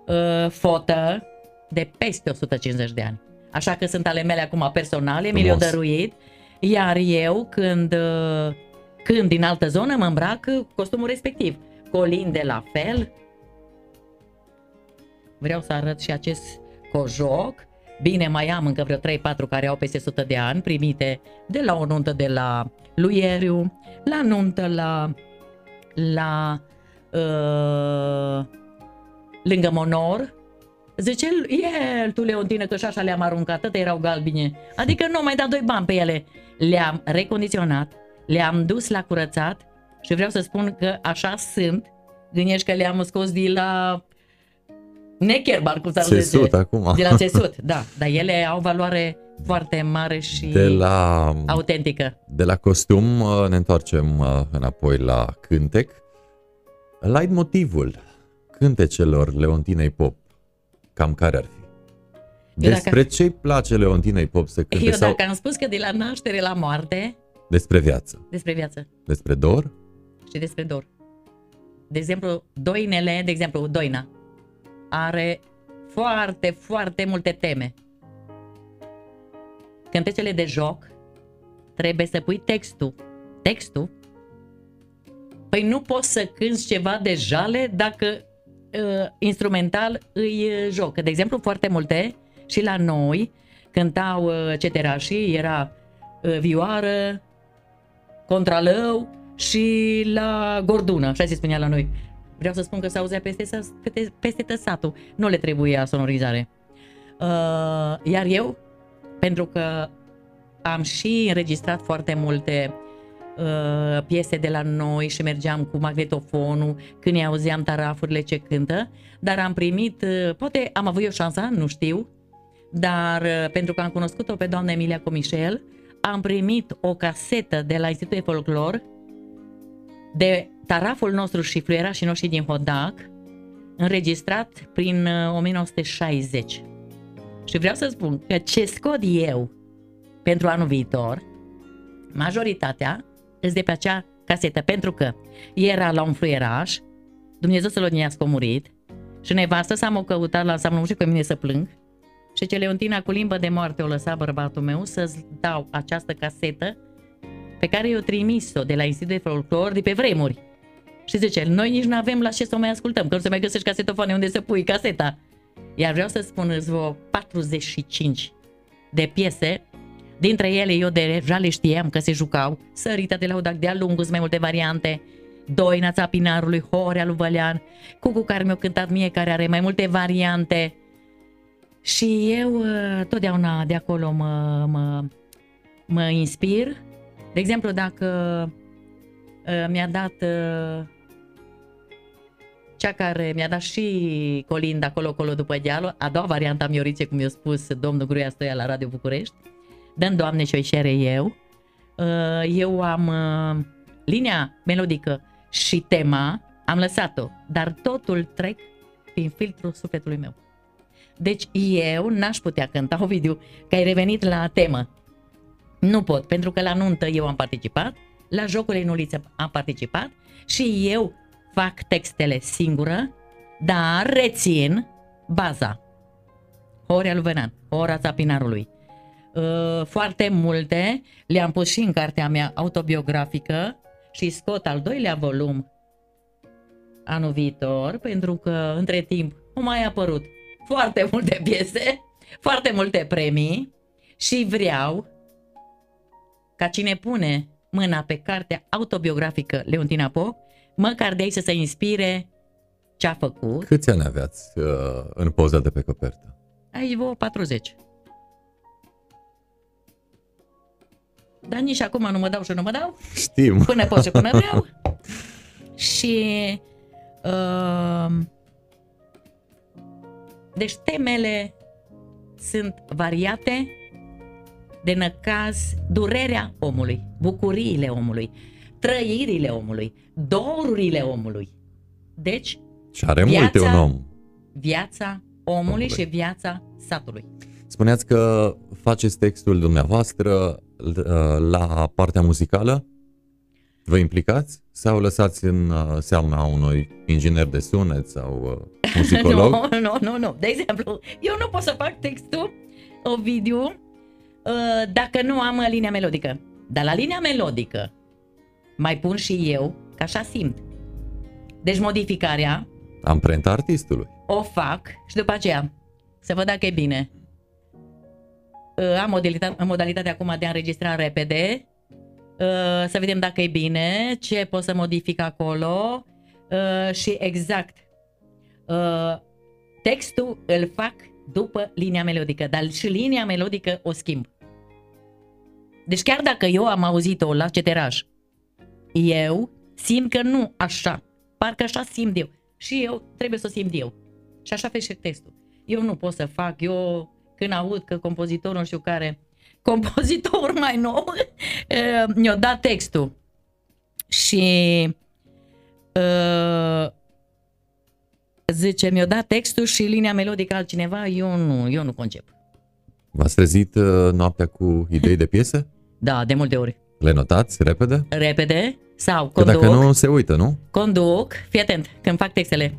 uh, fotă de peste 150 de ani. Așa că sunt ale mele acum personale, mi le-au dăruit, iar eu când, uh, când din altă zonă mă îmbrac costumul respectiv. Colinde la fel. Vreau să arăt și acest cojoc. Bine, mai am încă vreo 3-4 care au peste 100 de ani, primite de la o nuntă de la Luieriu, la nuntă la, la uh, lângă Monor, Zice, el, tu Leontină, că și așa le-am aruncat, toate erau galbine. Adică nu mai dat doi bani pe ele. Le-am recondiționat, le-am dus la curățat și vreau să spun că așa sunt. Gândești că le-am scos de la Necherbar, cum s-ar Țesut zice. acum. De la țesut, <laughs> da. Dar ele au valoare foarte mare și De la, autentică. de la costum uh, ne întoarcem uh, înapoi la cântec. Light motivul cântecelor Leontinei Pop, cam care ar fi? Eu Despre dacă- ce îi place Leontinei Pop să cânte Eu sau dacă am spus că de la naștere la moarte, despre viață, despre viață despre dor? și despre dor. De exemplu, doinele, de exemplu, doina, are foarte, foarte multe teme. Cântecele de joc, trebuie să pui textul. Textul? Păi nu poți să cânti ceva de jale dacă uh, instrumental îi uh, joc. De exemplu, foarte multe și la noi cântau uh, ceterașii, era uh, vioară, contralău și la gordună, așa se spunea la noi. Vreau să spun că se auzea peste, sas- peste, peste tot satul. Nu le trebuia sonorizare. Uh, iar eu, pentru că am și înregistrat foarte multe uh, piese de la noi și mergeam cu magnetofonul când îi auzeam tarafurile ce cântă, dar am primit, uh, poate am avut eu șansa, nu știu, dar uh, pentru că am cunoscut-o pe doamna Emilia Comișel, am primit o casetă de la Institutul de Folclor de taraful nostru și fluierașii noștri din Hodac, înregistrat prin uh, 1960. Și vreau să spun că ce scot eu pentru anul viitor, majoritatea îți de pe acea casetă, pentru că era la un fluieraș, Dumnezeu să-l odihnească, a murit, și nevastă s-am o căutat la ansamblu și pe mine să plâng, și ce Leontina cu limbă de moarte o lăsa bărbatul meu să-ți dau această casetă pe care eu trimis-o de la Institutul de Folclor de pe vremuri. Și zice, noi nici nu avem la ce să o mai ascultăm, că nu se mai găsești casetofoane unde să pui caseta. Iar vreau să spun, îți vreo 45 de piese, dintre ele eu deja le știam că se jucau, Sărita de la Udac de-a lungul, sunt mai multe variante, Doina Țapinarului, Horea lui Vălean, Cucu care mi-a cântat mie, care are mai multe variante. Și eu uh, totdeauna de acolo mă, mă, mă inspir. De exemplu, dacă uh, mi-a dat uh, cea care mi-a dat și Colinda acolo, acolo după dealul, a doua variantă a Mioriței, cum i-a spus domnul Gruia Stoia la Radio București, dăm Doamne și o șere eu. Uh, Eu am uh, linia melodică și tema, am lăsat-o, dar totul trec prin filtrul sufletului meu. Deci eu n-aș putea cânta, Ovidiu, că ai revenit la temă. Nu pot, pentru că la nuntă eu am participat, la jocurile în uliță am participat și eu fac textele singură, dar rețin baza. Horea lui Venan, ora Țapinarului. Uh, Foarte multe le-am pus și în cartea mea autobiografică și scot al doilea volum anul viitor, pentru că între timp au mai apărut foarte multe piese, foarte multe premii și vreau ca cine pune mâna pe cartea autobiografică Leontina Pop, măcar de aici să se inspire ce a făcut. Câți ani aveați uh, în poza de pe copertă? Aici vă 40. Dar nici acum nu mă dau și nu mă dau, Știm. până pot și până vreau. <laughs> și uh, deci temele sunt variate de năcaz, durerea omului, bucuriile omului, trăirile omului, dorurile omului. Deci, Și are Viața- multe un om. viața omului Omului. și viața satului. Spuneați că faceți textul dumneavoastră uh, la partea muzicală? Vă implicați? Sau lăsați în uh, seama unui inginer de sunet sau uh, <laughs> muzicolog? Nu, nu, nu, nu. De exemplu, eu nu pot să fac textul, o video, uh, dacă nu am uh, linia melodică. Dar la linia melodică mai pun și eu, că așa simt. Deci modificarea Amprenta artistului. o fac și după aceea să văd dacă e bine. Uh, Am modalitatea, modalitatea acum de a înregistra repede, uh, să vedem dacă e bine, ce pot să modific acolo uh, și exact uh, textul îl fac după linia melodică, dar și linia melodică o schimb. Deci chiar dacă eu am auzit-o la ceteraj, eu simt că nu așa, parcă așa simt eu. Și eu trebuie să o simt eu. Și așa face și textul. Eu nu pot să fac, eu când aud că compozitorul nu știu care, <laughs> compozitor mai nou, <laughs> eh, mi-a dat textul. Și uh, zice, mi-a dat textul și linia melodică altcineva, eu nu, eu nu concep. V-ați trezit uh, noaptea cu idei de piese? Da, de multe ori. Le notați repede? Repede sau Că conduc. dacă nu, se uită, nu? Conduc, fii atent, când fac textele.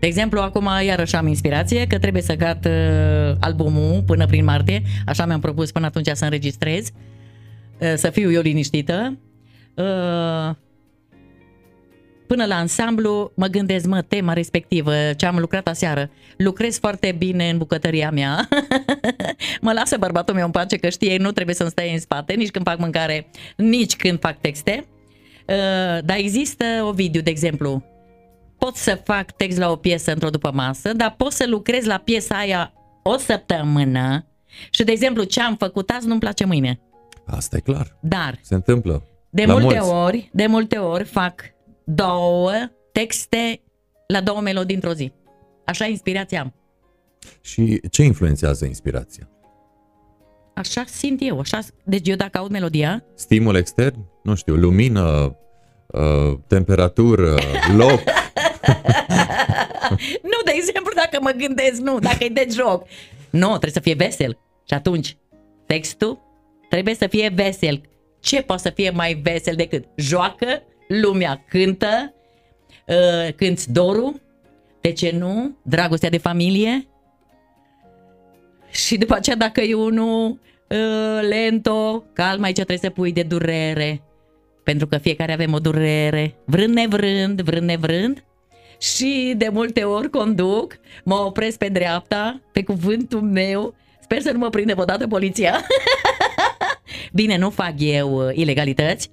De exemplu, acum iarăși am inspirație că trebuie să gat uh, albumul până prin martie, așa mi-am propus până atunci să înregistrez, uh, să fiu eu liniștită. Uh, până la ansamblu mă gândesc, mă, tema respectivă, ce am lucrat aseară. Lucrez foarte bine în bucătăria mea. <laughs> mă lasă bărbatul meu în pace că știe, nu trebuie să-mi stai în spate, nici când fac mâncare, nici când fac texte. Uh, dar există o video, de exemplu, pot să fac text la o piesă într-o după masă, dar pot să lucrez la piesa aia o săptămână și, de exemplu, ce am făcut azi nu-mi place mâine. Asta e clar. Dar, Se întâmplă. de La multe mulți. ori, de multe ori fac două texte la două melodii într-o zi. Așa inspirația am. Și ce influențează inspirația? Așa simt eu. Așa... Deci eu dacă aud melodia, Stimul extern? Nu știu, lumină, uh, temperatură, <laughs> loc. <laughs> nu, de exemplu, dacă mă gândesc, nu, dacă e de joc. Nu, trebuie să fie vesel. Și atunci, textul trebuie să fie vesel. Ce poate să fie mai vesel decât joacă, lumea cântă, uh, cânti dorul, de ce nu, dragostea de familie. Și după aceea, dacă e unul uh, lento, calm, aici trebuie să pui de durere. Pentru că fiecare avem o durere, vrând nevrând, vrând nevrând. Și de multe ori conduc, mă opresc pe dreapta, pe cuvântul meu, sper să nu mă prinde odată poliția. <laughs> Bine, nu fac eu uh, ilegalități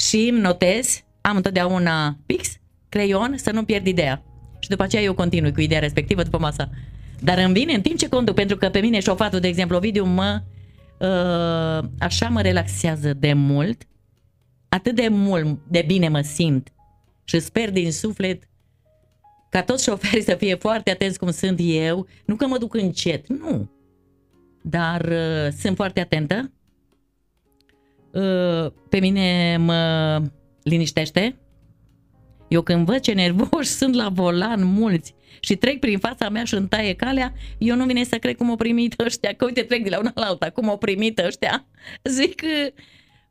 și îmi notez, am întotdeauna pix, creion, să nu pierd ideea. Și după aceea eu continui cu ideea respectivă după masa. Dar îmi vine în timp ce conduc, pentru că pe mine șofatul, de exemplu, Ovidiu, mă, uh, așa mă relaxează de mult, atât de mult de bine mă simt și sper din suflet ca toți șoferii să fie foarte atenți cum sunt eu, nu că mă duc încet, nu, dar uh, sunt foarte atentă. Uh, pe mine mă liniștește. Eu când văd ce nervoși <laughs> sunt la volan mulți și trec prin fața mea și îmi taie calea, eu nu vine să cred cum au primit ăștia, că uite trec de la una la alta, cum au primit ăștia. <laughs> Zic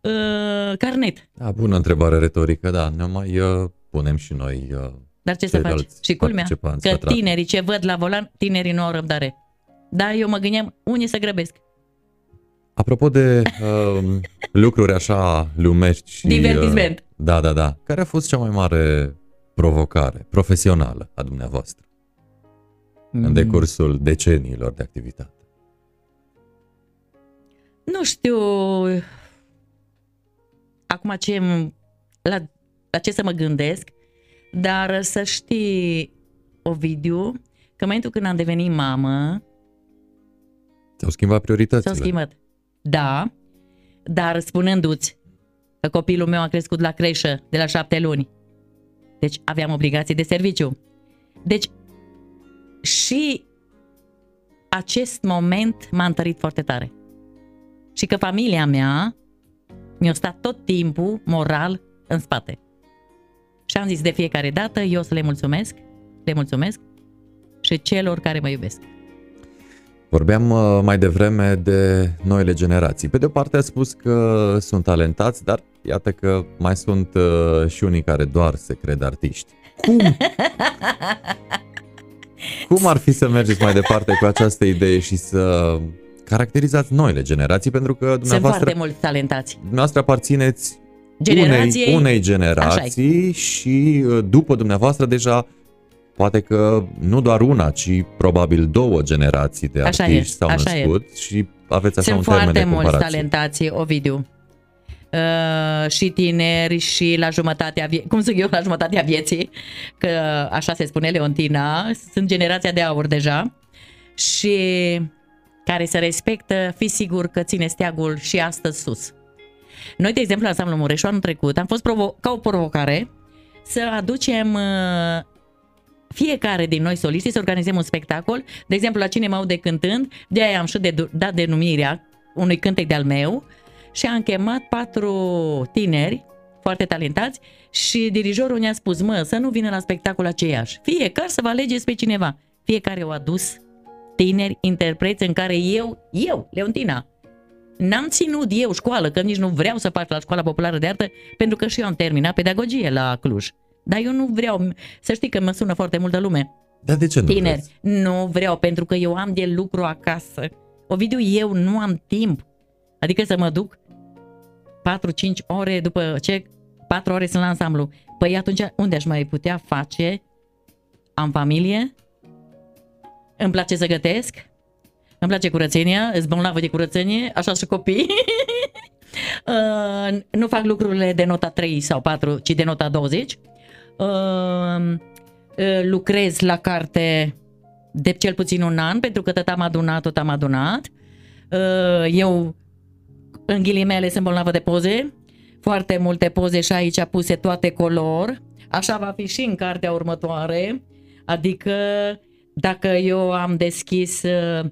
uh, carnet. Da, bună întrebare retorică, da, ne mai uh, punem și noi uh, Dar ce să faci? Ceilalți Și culmea, participanți că la trafic. tinerii ce văd la volan, tinerii nu au răbdare. Da, eu mă gândeam, unii să grăbesc. Apropo de uh, lucruri așa lumești și... Divertisment. Uh, da, da, da. Care a fost cea mai mare provocare profesională a dumneavoastră Mm. în decursul deceniilor de activitate? Nu știu acum ce, la, la ce să mă gândesc, dar să știi, Ovidiu, că în momentul când am devenit mamă, Ți-au schimbat prioritățile? s-au schimbat. Da, dar spunându-ți că copilul meu a crescut la creșă de la șapte luni, deci aveam obligații de serviciu. Deci și acest moment m-a întărit foarte tare. Și că familia mea mi-a stat tot timpul moral în spate. Și am zis de fiecare dată, eu să le mulțumesc, le mulțumesc și celor care mă iubesc. Vorbeam uh, mai devreme de noile generații. Pe de o parte a spus că sunt talentați, dar iată că mai sunt uh, și unii care doar se cred artiști. Cum? <laughs> Cum ar fi să mergeți mai departe cu această idee și să caracterizați noile generații? Pentru că Sunt dumneavoastră, foarte mulți talentați. dumneavoastră aparțineți Generației, unei, unei generații și uh, după dumneavoastră deja poate că nu doar una, ci probabil două generații de Așa artiști e, s-au așa e. născut și aveți așa Sunt un termen foarte de mulți comparație. talentați, Ovidiu. uh, și tineri și la jumătatea vieții, cum zic eu, la jumătatea vieții, că așa se spune Leontina, sunt generația de aur deja și care se respectă, fi sigur că ține steagul și astăzi sus. Noi, de exemplu, la Ansamblu Mureșu, anul trecut, am fost provo- ca o provocare să aducem uh, fiecare din noi soliști să organizăm un spectacol, de exemplu la cine mă de cântând, de aia am și de, dat denumirea unui cântec de-al meu și am chemat patru tineri foarte talentați și dirijorul ne-a spus, mă, să nu vină la spectacol aceiași. Fiecare să vă alegeți pe cineva. Fiecare au adus tineri interpreți în care eu, eu, Leontina, n-am ținut eu școală, că nici nu vreau să fac la școala populară de artă, pentru că și eu am terminat pedagogie la Cluj. Dar eu nu vreau, să știi că mă sună foarte multă lume. Dar de ce nu Tineri, vreți? nu vreau, pentru că eu am de lucru acasă. Ovidiu, eu nu am timp. Adică să mă duc 4-5 ore după ce 4 ore sunt la ansamblu. Păi atunci unde aș mai putea face? Am familie? Îmi place să gătesc? Îmi place curățenia, îți bolnavă de curățenie, așa și copii. <laughs> uh, nu fac lucrurile de nota 3 sau 4, ci de nota 20. Uh, uh, lucrez la carte de cel puțin un an, pentru că tot am adunat, tot am adunat. Uh, eu, în ghilimele, sunt bolnavă de poze, foarte multe poze și aici puse toate color. Așa va fi și în cartea următoare, adică dacă eu am deschis uh,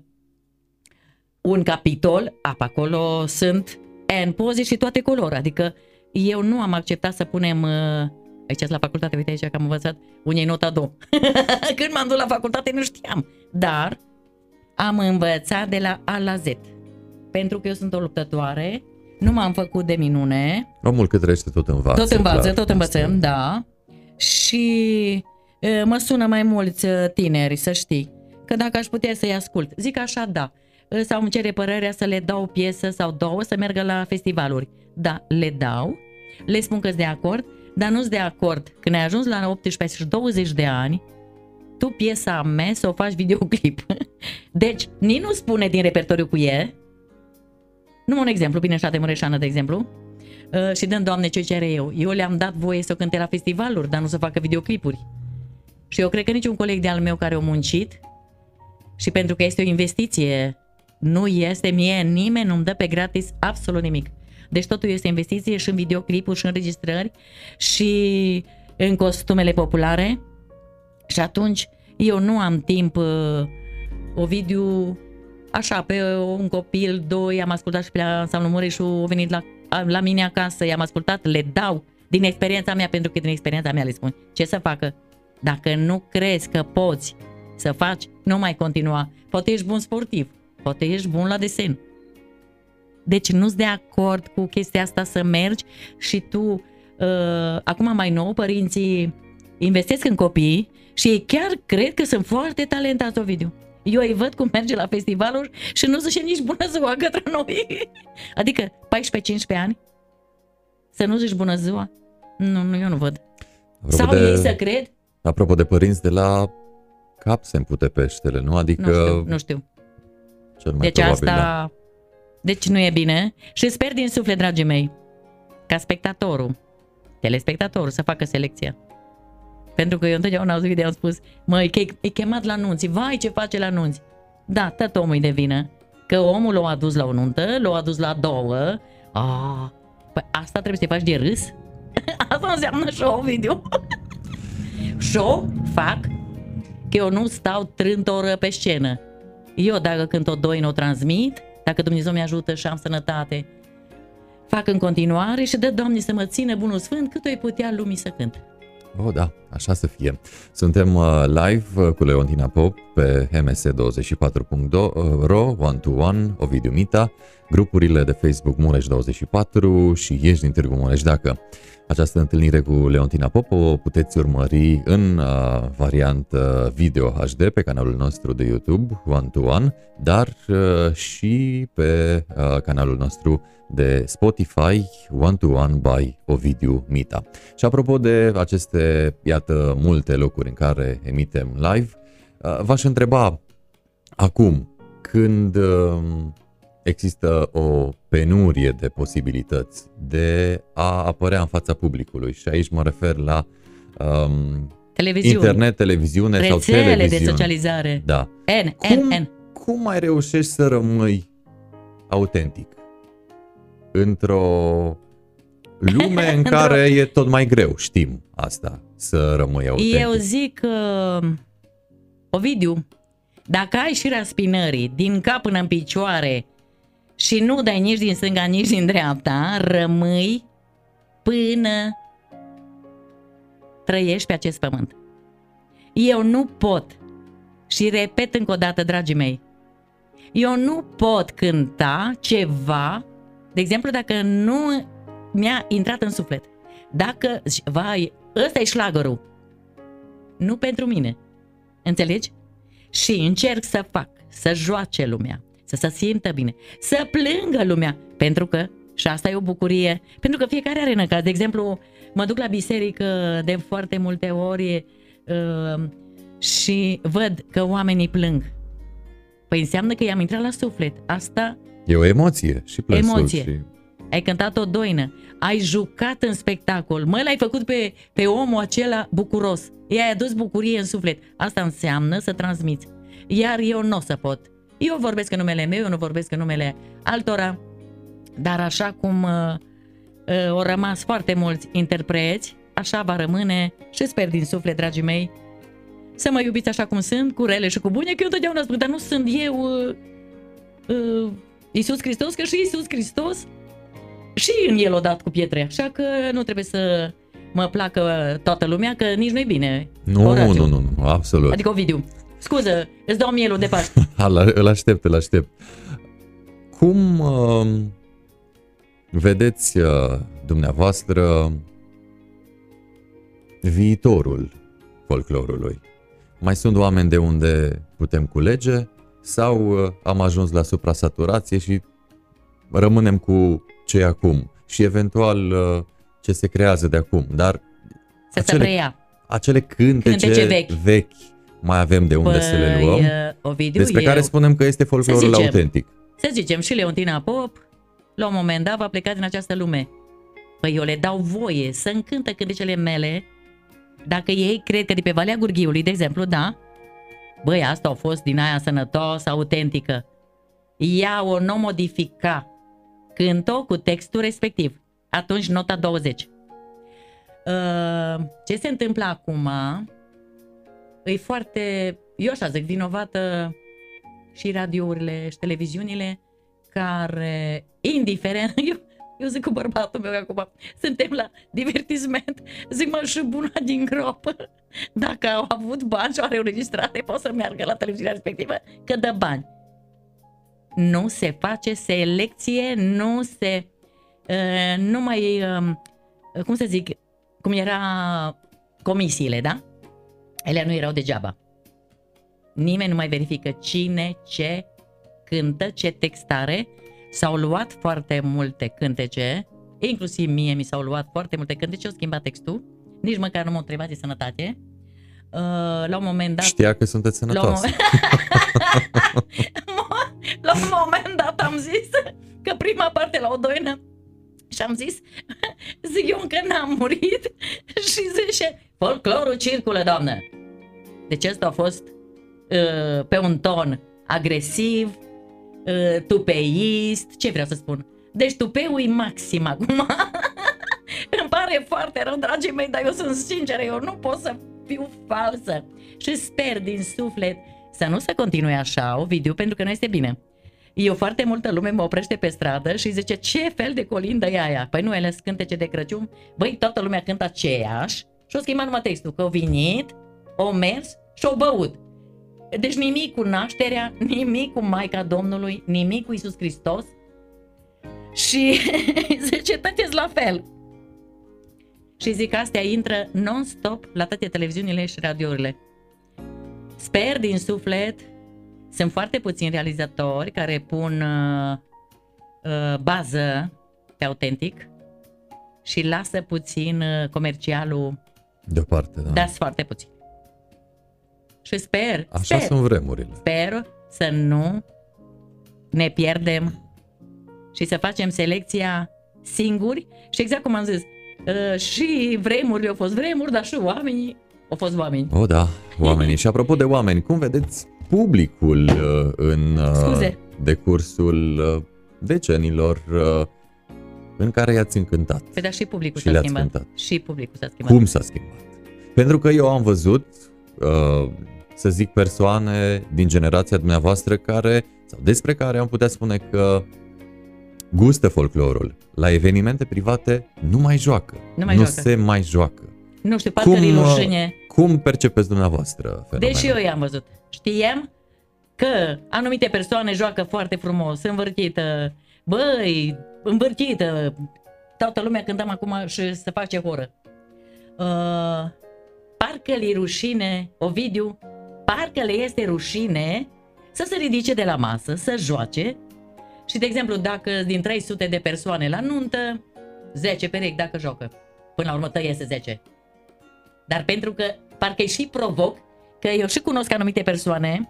un capitol, apa acolo sunt N poze și toate color, adică eu nu am acceptat să punem uh, aici la facultate, uite aici că am învățat unei nota 2. <laughs> Când m-am dus la facultate nu știam, dar am învățat de la A la Z. Pentru că eu sunt o luptătoare, nu m-am făcut de minune. Omul cât trăiește tot învață. Tot învață, clar. tot învățăm, Asta e. da. Și e, mă sună mai mulți e, tineri, să știi, că dacă aș putea să-i ascult. Zic așa, da. E, Sau îmi cere părerea să le dau o piesă sau două să meargă la festivaluri. Da, le dau, le spun că de acord, dar nu-s de acord. Când ai ajuns la 18 și 20 de ani, tu piesa mea să o faci videoclip. <laughs> Deci, nici nu spune din repertoriu cu e, nu un exemplu, bine așa de Mureșană, de exemplu, Uh, și dăm, Doamne, ce cere eu. Eu le-am dat voie să cânte la festivaluri, dar nu să facă videoclipuri. Și eu cred că niciun coleg de-al meu care a muncit și pentru că este o investiție, nu este mie, nimeni nu-mi dă pe gratis absolut nimic. Deci totul este investiție și în videoclipuri și în înregistrări și în costumele populare și atunci eu nu am timp uh, Ovidiu așa, pe un copil, doi, am ascultat și pe la Ansamblu Mureșu, au venit la, la mine acasă, i-am ascultat, le dau din experiența mea, pentru că din experiența mea le spun ce să facă. Dacă nu crezi că poți să faci, nu mai continua. Poate ești bun sportiv, poate ești bun la desen. Deci nu-s de acord cu chestia asta să mergi și tu, uh, acum mai nou, părinții investesc în copii și ei chiar cred că sunt foarte talentați, Ovidiu. Eu îi văd cum merge la festivaluri și nu zice nici bună ziua către noi. <laughs> Adică 14-15 ani să nu zici bună ziua. Nu, nu, eu nu văd. Apropo Sau de, ei să cred, apropo de părinți, de la cap se împute peștele, nu? Adică nu știu, nu știu. cel mai Deci probabil, asta, da. Deci nu e bine și sper din suflet, dragii mei, ca spectatorul, telespectatorul să facă selecția. Pentru că eu întotdeauna au video am spus, măi, că e, e chemat la nunți, vai ce face la nunți. Da, tot omul e de vină. Că omul l-a adus la o nuntă, l-a adus la două. Ah, păi asta trebuie să-i faci de râs? <laughs> asta înseamnă show video. <laughs> show fac că eu nu stau trânt o oră pe scenă. Eu dacă cânt o doi nu o transmit, dacă Dumnezeu mi ajută și am sănătate, fac în continuare și dă Doamne să mă țină bunul sfânt cât o putea lumii să cânt. Oh, da, așa să fie. Suntem uh, live uh, cu Leontina Pop pe ms24.ro, One to One, Ovidiu Mita, grupurile de Facebook Mureș24 și Ești din Târgu Mureș. Dacă această întâlnire cu Leontina Pop o puteți urmări în uh, variantă video HD pe canalul nostru de YouTube, One to One, dar uh, și pe uh, canalul nostru de Spotify, One to One by Ovidiu Mita. Și apropo de aceste, iată, multe locuri în care emitem live, uh, v-aș întreba acum, când uh, există o penurie de posibilități de a apărea în fața publicului și aici mă refer la um, Televiziuni, internet, televiziune sau rețele de televiziune. socializare. Da. N, Cum, N, N. cum mai reușești să rămâi autentic într-o lume <laughs> în Într-o- care e tot mai greu, știm asta, să rămâi autentic. Eu zic că, Ovidiu, dacă ai și raspinării din cap până în picioare și nu dai nici din stânga, nici din dreapta, rămâi până trăiești pe acest pământ. Eu nu pot, și repet încă o dată, dragii mei, eu nu pot cânta ceva, de exemplu, dacă nu mi-a intrat în suflet. Dacă, vai, ăsta e șlagărul, nu pentru mine. Înțelegi? Și încerc să fac, să joace lumea, să se simtă bine, să plângă lumea, pentru că, și asta e o bucurie, pentru că fiecare are năcaz. De exemplu, mă duc la biserică de foarte multe ori uh, și văd că oamenii plâng. Păi înseamnă că i-am intrat la suflet. Asta E o emoție și plânsul. Emoție. Și... ai cântat o doină, ai jucat în spectacol, mă, l-ai făcut pe, pe omul acela bucuros, i-ai adus bucurie în suflet. Asta înseamnă să transmiți. Iar eu nu o să pot. Eu vorbesc în numele meu, eu nu vorbesc în numele altora, dar așa cum uh, uh, au rămas foarte mulți interpreți, așa va rămâne și sper din suflet, dragii mei, să mă iubiți așa cum sunt, cu rele și cu bune, că eu întotdeauna spun, dar nu sunt eu uh, uh, Iisus Hristos, că și Iisus Hristos și în el o dat cu pietre, așa că nu trebuie să mă placă toată lumea, că nici nu-i bine. Nu, Orațiu. nu, nu, nu, absolut. Adică Ovidiu, scuză, îți dau mielul de Paște. <laughs> Ala, îl aștept, îl aștept. Cum uh, vedeți uh, dumneavoastră viitorul folclorului? Mai sunt oameni de unde putem culege sau uh, am ajuns la suprasaturație și rămânem cu ce e acum și eventual uh, ce se creează de acum, dar Să se Acele- preia. acele cântece, Cântece vechi. vechi mai avem de unde să le luăm, Păi, uh, Ovidiu, despre eu, care spunem că este folclorul zicem. autentic. să zicem, și Leontina Pop, la un moment dat va pleca din această lume. Păi eu le dau voie să încântă cântecele mele, dacă ei cred că de pe Valea Gurghiului, de exemplu, da, băi, asta a fost din aia sănătoasă, autentică. Ea o nu modifica. Cânt-o cu textul respectiv. Atunci nota 20. Uh, ce se întâmplă acum e foarte, eu așa zic, vinovată și radiourile și televiziunile care, indiferent, <laughs> eu, eu zic cu bărbatul meu că acum suntem la divertisment, zic mă și buna din gropă, dacă au avut bani și au înregistrate, pot să meargă la televiziunea respectivă, că dă bani. Nu se face selecție, nu se, uh, nu mai, uh, cum să zic, cum era comisiile, da? Ele nu erau degeaba. Nimeni nu mai verifică cine, ce cântă, ce textare. S-au luat foarte multe cântece, inclusiv mie mi s-au luat foarte multe cântece, au schimbat textul, nici măcar nu m-au întrebat de sănătate. Uh, la un moment dat... Știa că sunteți La un, sănătoasă. moment... <laughs> la un moment dat am zis că prima parte la o doină și am zis, <laughs> zic eu încă n-am murit <laughs> și zice, folclorul circulă, doamnă. Deci ăsta a fost uh, pe un ton agresiv, uh, tupeist, ce vreau să spun? Deci tupeul e maxim acum. <laughs> Îmi pare foarte rău, dragii mei, dar eu sunt sinceră, eu nu pot să fiu falsă. Și sper din suflet să nu se continue așa, Ovidiu, pentru că nu este bine. Eu foarte multă lume mă oprește pe stradă și zice ce fel de colindă e aia? Păi nu, ele sunt cântece de Crăciun. Băi, toată lumea cântă aceeași și o schimbat numai textul, că au venit, au mers și au băut. Deci nimic cu nașterea, nimic cu Maica Domnului, nimic cu Isus Hristos. Și <laughs> zice, toate la fel. Și zic, astea intră non-stop la toate televiziunile și radiourile. Sper din suflet, sunt foarte puțini realizatori care pun uh, uh, bază pe autentic și lasă puțin uh, comercialul, Deoparte, da. dar sunt foarte puțini. Și sper, Așa sper, sunt vremurile. sper să nu ne pierdem și să facem selecția singuri și exact cum am zis, uh, și vremurile au fost vremuri, dar și oamenii au fost oameni. O, da, oamenii. și apropo de oameni, cum vedeți publicul uh, în uh, Scuze. decursul uh, decenilor uh, în care i-ați încântat? Păi da, și publicul Și s-a le-ați schimbat. cântat. Și publicul s-a schimbat. Cum s-a schimbat? Pentru că eu am văzut, uh, să zic, persoane din generația dumneavoastră care, sau despre care am putea spune că gustă folclorul. La evenimente private nu mai joacă. Nu mai nu joacă. se mai joacă. Nu știu, parcă cum, uh, rușine. cum percepeți dumneavoastră fenomenul? Deși eu i-am văzut. Știam că anumite persoane joacă foarte frumos, învârtită, băi, învârtită, toată lumea cântăm acum și se face horă. Uh, parcă li rușine, Ovidiu, parcă le este rușine să se ridice de la masă, să joace și, de exemplu, dacă din 300 de persoane la nuntă, 10 perechi dacă joacă. Până la urmă tăi iese 10. Dar pentru că parcă și provoc, că eu și cunosc anumite persoane,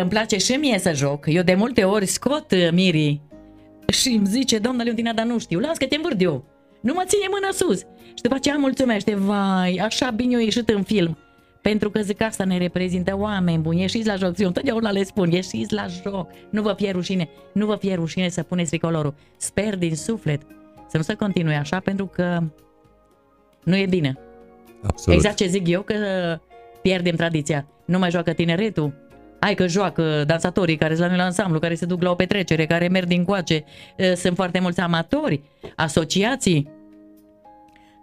îmi place și mie să joc. Eu de multe ori scot uh, mirii și îmi zice, doamna Leontina, dar nu știu, las că te învârt eu. Nu mă ține mâna sus. Și după aceea mulțumește, vai, așa bine eu ieșit în film. Pentru că zic asta ne reprezintă oameni buni, ieșiți la joc. Eu întotdeauna le spun, ieșiți la joc. Nu vă fie rușine, nu vă fie rușine să puneți tricolorul. Sper din suflet să nu se continue așa pentru că nu e bine. Absolut. Exact ce zic eu, că pierdem tradiția. Nu mai joacă tineretul. Hai că joacă dansatorii care sunt la noi la ansamblu, care se duc la o petrecere, care merg din coace. Eh, Sunt foarte mulți amatori, asociații.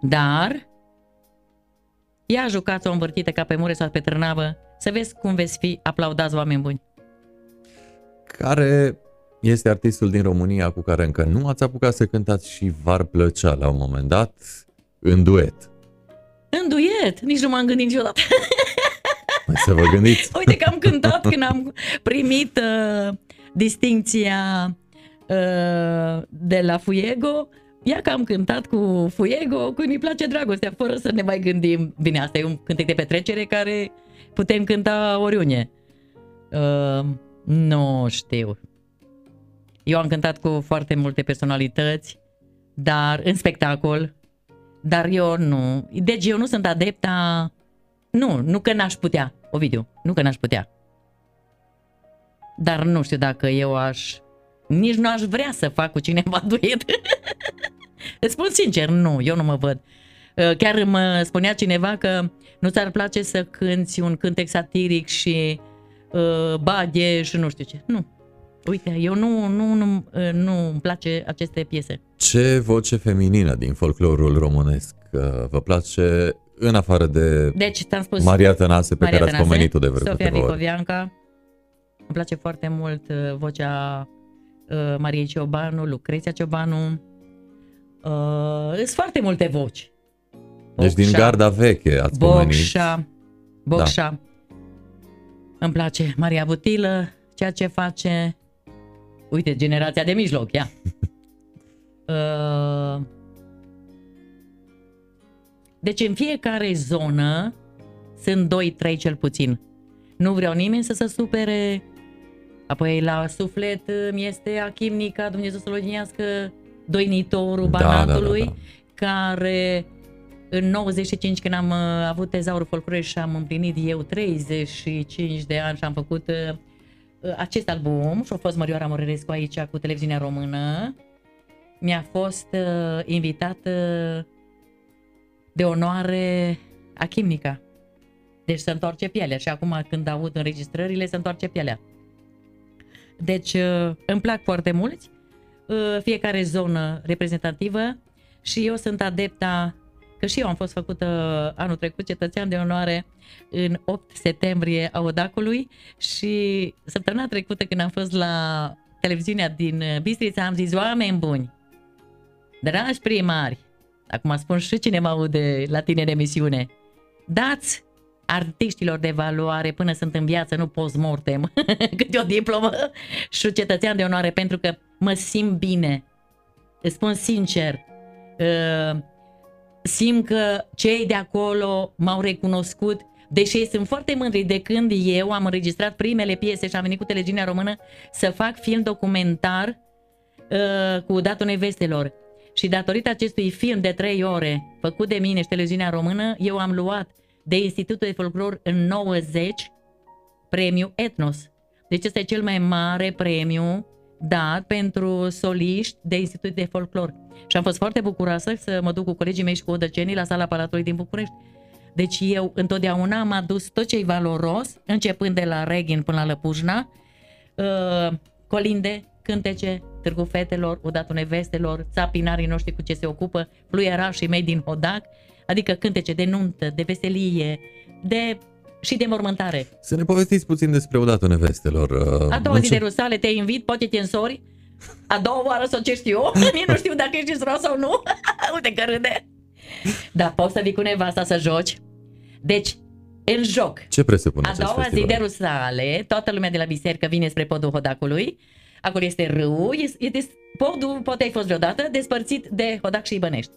Dar ia jucați o învârtită ca pe mureș sau pe trânavă, să vezi cum veți fi aplaudați oameni buni. Care este artistul din România cu care încă nu ați apucat să cântați și v-ar plăcea la un moment dat în duet? În duet, nici nu m-am gândit niciodată. <laughs> Păi să vă gândiți. <laughs> Uite că am cântat când am primit uh, distinția uh, de la Fuego. Ia că am cântat cu Fuego, cu mi place dragostea, fără să ne mai gândim. Bine, asta e un cântec de petrecere care putem cânta oriunde. Uh, nu știu. Eu am cântat cu foarte multe personalități, dar în spectacol, dar eu nu. Deci eu nu sunt adepta nu, nu că n-aș putea, Ovidiu, nu că n-aș putea. Dar nu știu dacă eu aș... Nici nu aș vrea să fac cu cineva <laughs> duet. Îți spun sincer, nu, eu nu mă văd. Uh, Chiar mă spunea cineva că nu ți-ar place să cânti un cântec satiric și uh, baghe și nu știu ce. Nu. Uite, eu nu, nu, nu, uh, nu îmi place aceste piese. Ce voce feminină din folclorul românesc uh, vă place în afară de Deci, ți-am spus... Maria Tănase pe Maria care ați Tănase, pomenit-o de vreo Sofia câteva ori? Vicovianca. Îmi place foarte mult uh, vocea uh, Mariei Ciobanu, Lucreția Ciobanu. Uh, sunt foarte multe voci. Deci din Bocșa, garda veche ați pomenit. Bocșa, Bocșa. Da. Îmi place Maria Butilă, ceea ce face, uite, generația de mijloc, ia. <laughs> uh, deci în fiecare zonă sunt 2-3 cel puțin. Nu vreau nimeni să se supere. Apoi la suflet mi este Achimnica, Dumnezeu să-l odinească, doinitorul Da, da, da, Banatului, da. care în 95 când am uh, avut tezaurul folcloric și am împlinit eu 35 de ani și am făcut uh, uh, acest album și a fost Mărioara Morărescu aici cu televiziunea română, mi-a fost uh, invitată de onoare Achimnica. Deci se întoarce pielea și acum când aud înregistrările se întoarce pielea. Deci uh, îmi plac foarte mulți, uh, fiecare zonă reprezentativă și eu sunt adepta, că și eu am fost făcută anul trecut cetățean de onoare în 8 septembrie a Odacului și săptămâna trecută când am fost la televiziunea din Bistrița am zis, oameni buni, dragi primari, acum spun și cine mă aude la tine în emisiune, dați artiștilor de valoare până sunt în viață, nu post-mortem, <laughs> câte o diplomă și cetățean de onoare, pentru că mă simt bine. Îți spun sincer, uh, simt că cei de acolo m-au recunoscut, deși ei sunt foarte mândri de când eu am înregistrat primele piese și am venit cu televiziunea română să fac film documentar uh, cu Datul Nevestelor. Și datorită acestui film de trei ore, făcut de mine și televiziunea română, eu am luat de Institutul de Folclor în 90 premiu Etnos. Deci este cel mai mare premiu dat pentru soliști de Institut de Folclor. Și am fost foarte bucuroasă să mă duc cu colegii mei și cu odăcenii la sala Palatului din București. Deci eu întotdeauna am adus tot ce e valoros, începând de la Reghin până la Lăpujna, uh, colinde, cântece, Târgu Fetelor, Odatul Nevestelor, țapinarii noștri cu ce se ocupă, fluierașii mei din Hodac, adică cântece de nuntă, de veselie, de și de mormântare. Să ne povestiți puțin despre Odatul Nevestelor. Uh, A doua zi de Rusale te invit, poate te însori. A doua oară să ce știu eu, <laughs> nici nu știu dacă ești însori sau nu. <laughs> Uite că râde. Da, poți să vii cu nevasta să joci. Deci, în joc. Ce presupune A acest doua festival? zi de Rusale, toată lumea de la biserică vine spre podul Hodacului. Acolo este râu, este, este, podul, poate ai fost vreodată, despărțit de Hodac și Ibănești.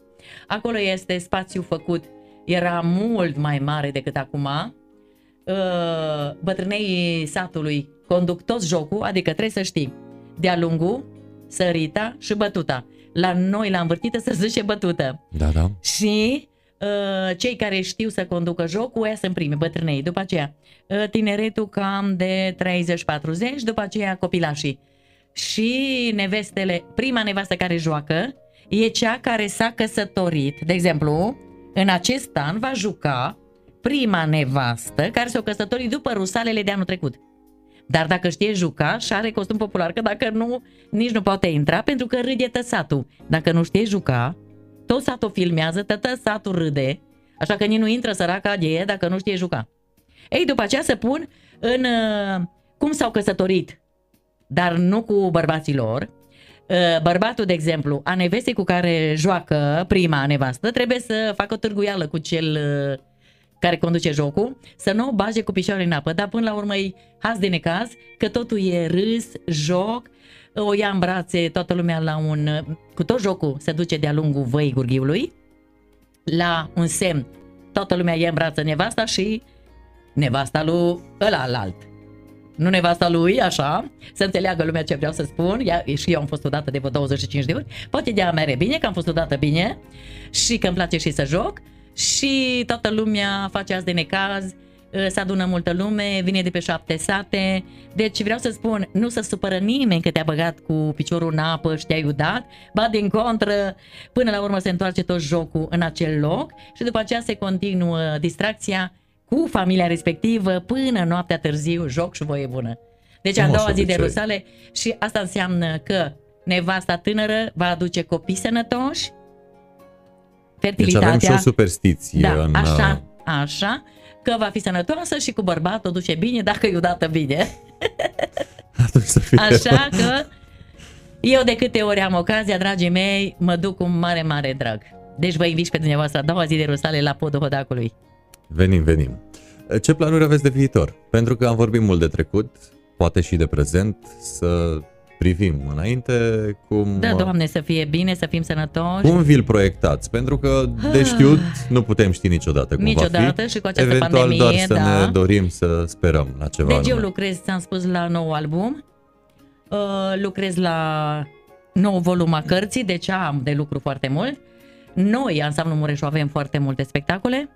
Acolo este spațiu făcut, era mult mai mare decât acum. Uh, Bătrânei satului conduc tot jocul, adică trebuie să știi de-a lungul, sărita și bătuta. La noi, la învârtită, se zice bătută. Da, da. Și uh, cei care știu să conducă jocul, ăia sunt primii, bătrânei. După aceea, uh, tineretul cam de 30-40, după aceea copilașii. Și nevestele, prima nevastă care joacă e cea care s-a căsătorit. De exemplu, în acest an va juca prima nevastă care s-a căsătorit după rusalele de anul trecut. Dar dacă știe juca și are costum popular, că dacă nu, nici nu poate intra pentru că râde tăsatul. Dacă nu știe juca, tot satul filmează, tot satul râde, așa că nici nu intră săraca de ea dacă nu știe juca. Ei, după aceea se pun în uh, cum s-au căsătorit, dar nu cu bărbații lor. Uh, bărbatul, de exemplu, a nevestei cu care joacă prima nevastă, trebuie să facă o târguială cu cel uh, care conduce jocul, să nu o bage cu picioarele în apă, dar până la urmă e haz de necaz, că totul e râs, joc, o ia în brațe toată lumea la un... Cu tot jocul se duce de-a lungul văii gurghiului, la un semn, toată lumea ia în brață nevasta și nevasta lui ăla alt. Nu nevasta lui, așa, să înțeleagă lumea ce vreau să spun. Ea, și eu am fost odată de vreo 25 de ori. Poate de-a mere bine, că am fost odată bine și că îmi place și să joc. Și toată lumea face azi de necaz, se adună multă lume, vine de pe șapte sate. Deci vreau să spun, nu se supără nimeni că te-a băgat cu piciorul în apă și te-ai udat, ba din contră, până la urmă se întoarce tot jocul în acel loc și după aceea se continuă distracția cu familia respectivă până noaptea târziu, joc și voie bună. Deci a Frumos doua zi de obicei. rusale și asta înseamnă că nevasta tânără va aduce copii sănătoși, Deci fertilitatea. avem și o superstiție Da, în... uh, așa, așa, că va fi sănătoasă și cu bărbatul o duce bine dacă e udată bine. <laughs> Atunci să fie... Așa că eu de câte ori am ocazia, dragii mei, mă duc cu mare, mare drag. Deci vă invit și pe dumneavoastră a doua zi de Rusale la podul Hodacului. Venim, venim. Ce planuri aveți de viitor? Pentru că am vorbit mult de trecut, poate și de prezent, să privim înainte cum... Da, Doamne, să fie bine, să fim sănătoși. Cum vi-l proiectați? Pentru că de știut nu putem ști niciodată cum va Niciodată fi. și cu această Eventual pandemie, doar să da. ne dorim să sperăm la ceva Deci eu anume. lucrez, ți-am spus, la nou album. Uh, lucrez la nou volum a cărții, deci am de lucru foarte mult. Noi, Ansamblu Mureșu, avem foarte multe spectacole.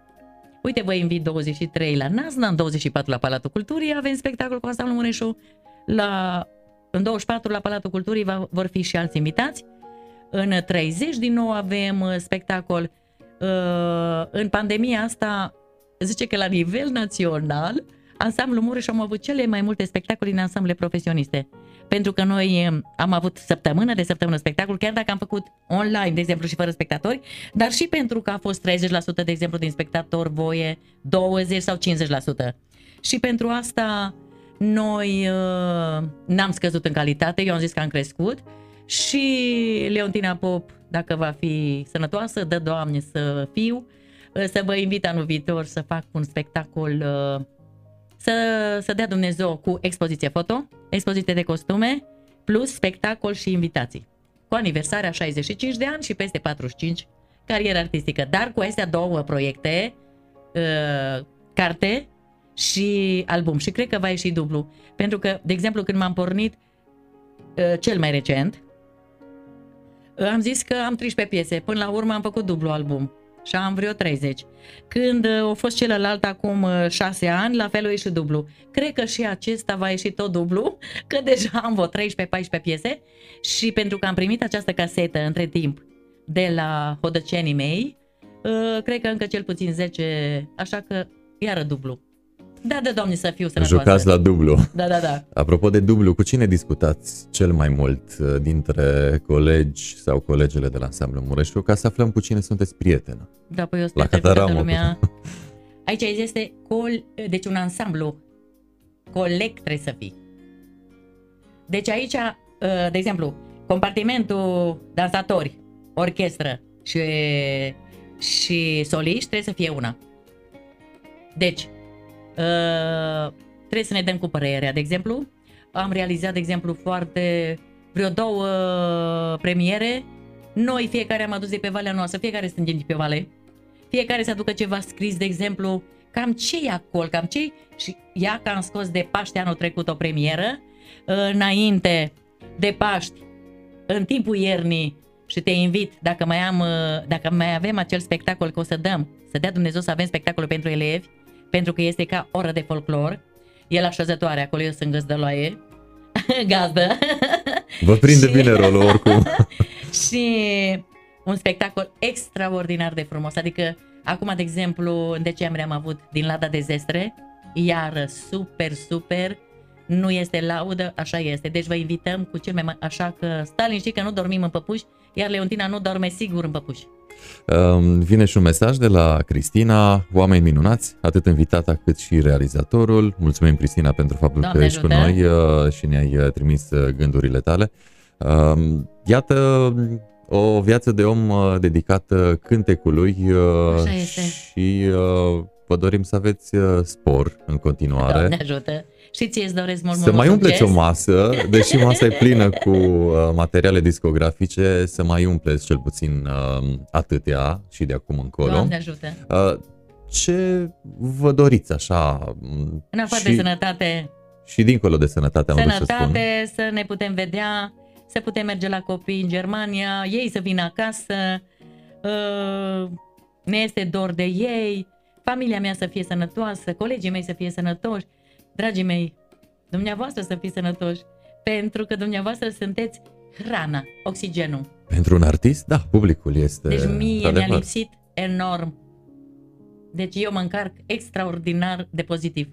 Uite, vă invit 23 la Nazna, în 24 la Palatul Culturii avem spectacol cu Ansamblu Mureșu. La, în 24 la Palatul Culturii va, vor fi și alți invitați. În 30 din nou avem uh, spectacol. Uh, În pandemia asta, zice că la nivel național, Ansamblu Mureș am avut cele mai multe spectacole din ansamble profesioniste. Pentru că noi eh, am avut săptămână de săptămână spectacol, chiar dacă am făcut online, de exemplu, și fără spectatori, dar și pentru că a fost 30% de exemplu din spectator voie, 20 sau 50%. Și pentru asta noi uh, n-am scăzut în calitate, eu am zis că am crescut și Leontina Pop, dacă va fi sănătoasă, dă Doamne să fiu, uh, să vă invit anul viitor să fac un spectacol uh, să, să dea Dumnezeu cu expoziție foto, expoziție de costume, plus spectacol și invitații. Cu aniversarea 65 de ani și peste 45 carieră artistică, dar cu astea două proiecte, uh, carte și album. Și cred că va ieși dublu. Pentru că, de exemplu, când m-am pornit uh, cel mai recent, am zis că am 13 piese. Până la urmă am făcut dublu album și am vreo 30. Când uh, a fost celălalt acum 6 ani, la fel a ieșit dublu. Cred că și acesta va ieși tot dublu, <laughs> că deja am vreo 13-14 piese și pentru că am primit această casetă între timp de la hodăcenii mei, uh, cred că încă cel puțin 10, așa că iară dublu. Da, da, doamne, să fiu sănătoasă. Jucați la dublu. Da, da, da. Apropo de dublu, cu cine discutați cel mai mult uh, dintre colegi sau colegele de la ansamblu Mureșu ca să aflăm cu cine sunteți prietenă? Da, păi eu La sper că Cataramă. toată lumea... <laughs> Aici este col... deci un ansamblu. Coleg trebuie să fii. Deci aici, uh, de exemplu, compartimentul dansatori, orchestră și, și soliști trebuie să fie una. Deci, uh, trebuie să ne dăm cu părerea. De exemplu, am realizat, de exemplu, foarte vreo două premiere. Noi fiecare am adus de pe valea noastră, fiecare suntem de pe vale. Fiecare să aducă ceva scris, de exemplu, cam ce e acolo, cam ce și ia că am scos de Paște anul trecut o premieră, înainte de Paști, în timpul iernii și te invit, dacă mai, am, dacă mai avem acel spectacol, că o să dăm, să dea Dumnezeu să avem spectacol pentru elevi, pentru că este ca oră de folclor, e la șezătoare, acolo eu sunt găzdăloaie, <laughs> gazdă. Vă prinde <laughs> Și- bine rolul oricum. <laughs> și un spectacol extraordinar de frumos. Adică, acum, de exemplu, în decembrie am avut din Lada de Zestre, iar super, super, nu este laudă, așa este. Deci vă invităm cu cel mai mare, așa că Stalin știi că nu dormim în păpuși, iar Leontina nu dorme sigur în păpuși. Um, Vine și un mesaj de la Cristina, oameni minunați, atât invitata cât și realizatorul. Mulțumim, Cristina, pentru faptul Doamne că ești cu ajută. noi uh, și ne-ai uh, trimis uh, gândurile tale. Um, Iată o viață de om uh, dedicată cântecului uh, Așa este. și uh, vă dorim să aveți uh, spor în continuare. Doamne ajută. Și ție îți doresc mult, Să mult, mai mult umpleți o succes. masă, deși masa e plină cu uh, materiale discografice, să mai umpleți cel puțin uh, atâtea și de acum încolo. Doamne ajută. Uh, ce vă doriți așa? m, În afară și, de sănătate, și dincolo de sănătate, am vrut să spun. sănătate, să ne putem vedea, să putem merge la copii în Germania, ei să vină acasă, uh, ne este dor de ei, familia mea să fie sănătoasă, colegii mei să fie sănătoși, dragii mei, dumneavoastră să fiți sănătoși, pentru că dumneavoastră sunteți hrana, oxigenul. Pentru un artist, da, publicul este Deci mie mi-a într-adevăr. lipsit enorm. Deci eu mă încarc extraordinar de pozitiv.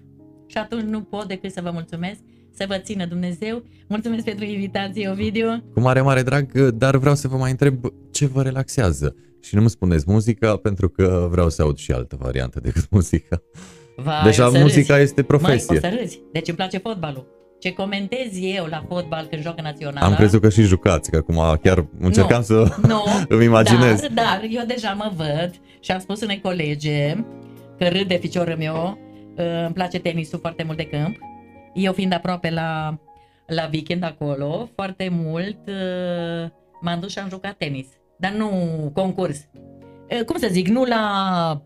Și atunci nu pot decât să vă mulțumesc, să vă țină Dumnezeu. Mulțumesc pentru invitație, Ovidiu. Cu mare, mare drag, dar vreau să vă mai întreb ce vă relaxează. Și nu îmi spuneți muzica, pentru că vreau să aud și altă variantă decât muzica. Vai, Deja o să muzica râzi. este profesie. Măi, o să râzi. Deci îmi place fotbalul. Ce comentez eu la fotbal când joacă naționala. Am crezut că și jucați, că acum chiar încercam Nu. să Nu, <laughs> îmi imaginez. Dar, dar eu deja mă văd și am spus unei colege că râd de ficiorul meu, uh, îmi place tenisul foarte mult de câmp. Eu fiind aproape la, la weekend acolo, foarte mult uh, m-am dus și am jucat tenis. Dar nu concurs. Uh, Cum să zic, nu la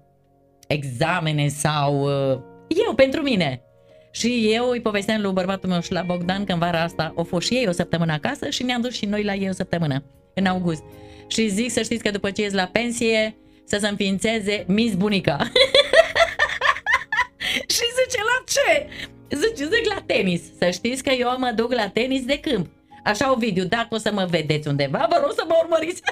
examene sau... uh, Eu, pentru mine. Și eu îi povesteam lui bărbatul meu și la Bogdan că în vara asta au fost și ei o săptămână acasă și ne-am dus și noi la ei o săptămână, în august. Și zic să știți că după ce ies la pensie, să se înființeze Miss Bunica. <laughs> și zice, la ce? Zice, zic la tenis. Să știți că eu mă duc la tenis de câmp. Așa, Ovidiu, dacă o să mă vedeți undeva, vă rog să mă urmăriți. <laughs>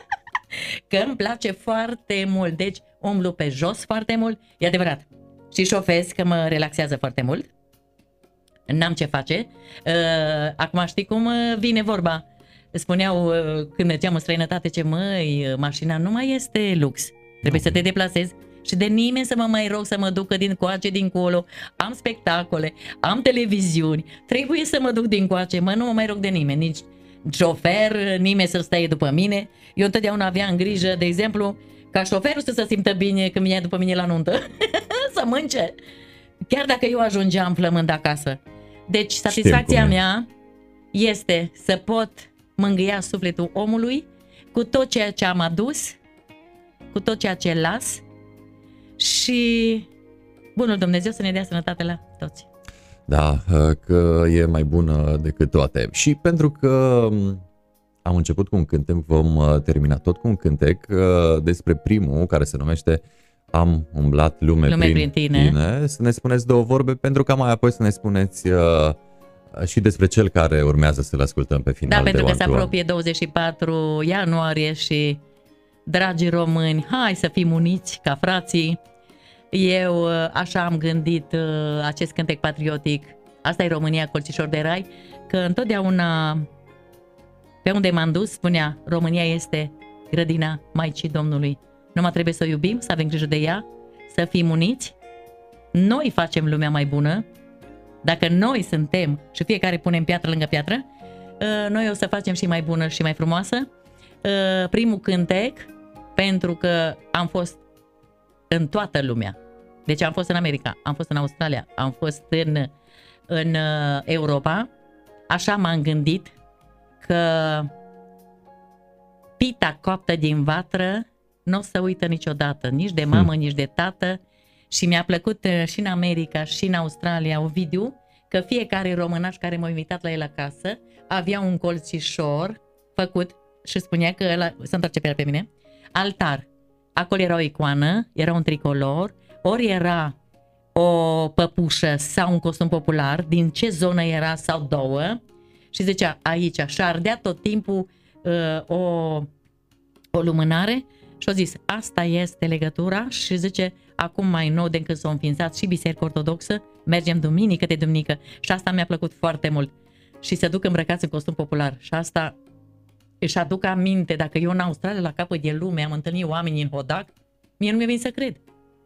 că îmi place foarte mult. Deci, umblu pe jos foarte mult. E adevărat. Și șofez, că mă relaxează foarte mult. N-am ce face. Uh, acum știi cum uh, vine vorba. Spuneau uh, când mergeam în străinătate ce măi, uh, mașina nu mai este lux. Trebuie să te deplasezi și de nimeni să mă mai rog să mă ducă din coace dincolo. Am spectacole, am televiziuni, trebuie să mă duc din coace, mă, nu mă mai rog de nimeni, nici șofer, nimeni să stai după mine. Eu întotdeauna aveam grijă, de exemplu, ca șoferul să se simtă bine când vine după mine la nuntă, <laughs> să mânce. Chiar dacă eu ajungeam flămând acasă. Deci satisfacția cum e. mea este să pot mângâia sufletul omului cu tot ceea ce am adus, cu tot ceea ce las și bunul Dumnezeu să ne dea sănătate la toți. Da, că e mai bună decât toate. Și pentru că m, Am început cu un cântec, vom uh, termina tot cu un cântec uh, despre primul care se numește Am umblat lume, Lume prin, prin tine. tine. Să ne spuneți două vorbe pentru ca mai apoi să ne spuneți uh, și despre cel care urmează să-l ascultăm pe final Da, de pentru că One se to One. apropie 24 ianuarie și, dragi români, hai să fim uniți ca frații. Eu uh, așa am gândit uh, acest cântec patriotic. Asta e România, colțișor de rai, că întotdeauna pe unde m-am dus spunea România este grădina Maicii Domnului. Numai trebuie să o iubim, să avem grijă de ea, să fim uniți. Noi facem lumea mai bună. Dacă noi suntem și fiecare punem piatră lângă piatră, uh, noi o să facem și mai bună și mai frumoasă. Uh, Primul cântec, pentru că am fost în toată lumea. Deci am fost în America, am fost în Australia, am fost în, în uh, Europa. Așa m-am gândit că pita coaptă din vatră nu o să uită niciodată, nici de mamă, nici de tată. Și mi-a plăcut uh, și în America și în Australia Ovidiu că fiecare românaș care m-a invitat la el acasă avea un colțișor făcut și spunea că ăla, să întoarce pe el pe mine, altar. Acolo era o icoană, era un tricolor, ori era o păpușă sau un costum popular, din ce zonă era sau două, și zicea aici, și ardea tot timpul uh, o, o lumânare. Și a zis, asta este legătura. Și zice, acum mai nou de când s-a înființat și Biserica Ortodoxă, mergem duminică de duminică. Și asta mi-a plăcut foarte mult. Și se duc îmbrăcați în costum popular. Și asta își aduc aminte, dacă eu în Australia la capăt de lume am întâlnit oameni în hodac, mie nu mi-a venit să cred.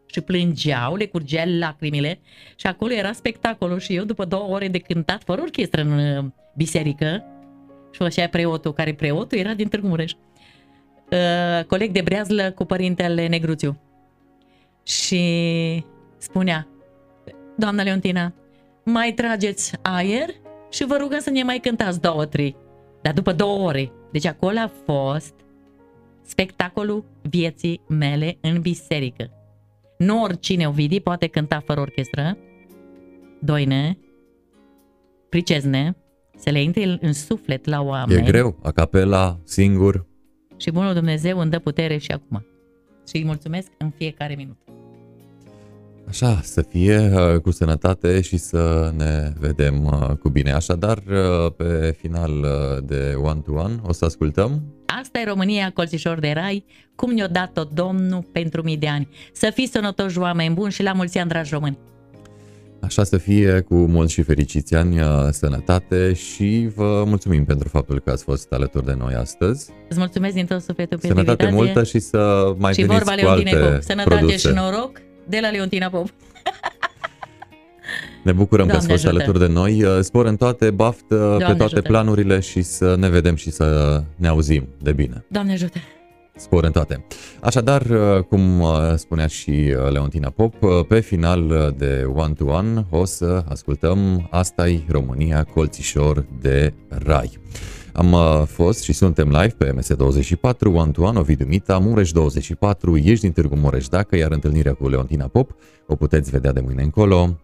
Și plângeau, le curgeau lacrimile și acolo era spectacolul și eu după două ore de cântat fără orchestră în uh, biserică și așa preotul, care preotul era din Târgu Mureș, uh, coleg de breazlă cu părintele Negruțiu. Și spunea, doamna Leontina, mai trageți aer și vă rugăm să ne mai cântați două, trei. Dar după două ore. Deci acolo a fost spectacolul vieții mele în biserică. Nu oricine Ovidi poate cânta fără orchestră, doine, pricezne, să le intre în suflet la oameni. E greu, a capela, singur. Și bunul Dumnezeu îmi dă putere și acum. Și îi mulțumesc în fiecare minut. Așa, să fie uh, cu sănătate și să ne vedem uh, cu bine. Așadar, uh, pe final uh, de One to One o să ascultăm Asta e România, colțișor de rai, cum ne-a dat-o Domnul pentru mii de ani. Să fiți sănătoși oameni buni și la mulți ani, dragi români! Așa să fie cu mulți și fericiți ani, uh, sănătate și vă mulțumim pentru faptul că ați fost alături de noi astăzi. Îți mulțumesc din tot sufletul pentru Sănătate invitație. multă și să mai și veniți vorba cu Leontinei alte Pop. Sănătate produse. și noroc de la Leontina Pop. <laughs> Ne bucurăm că ați Doamne fost ajută. alături de noi. Uh, Spor în toate, baftă pe toate ajută. planurile și să ne vedem și să ne auzim de bine. Doamne ajută! Spor în toate. Așadar, uh, cum uh, spunea și uh, Leontina Pop, uh, pe final uh, de One to One o să ascultăm asta e România, colțișor de rai. Am uh, fost și suntem live pe MS24, One to One, Ovidiu Mita, Mureș24, ești din Târgu Mureș dacă, iar întâlnirea cu Leontina Pop o puteți vedea de mâine încolo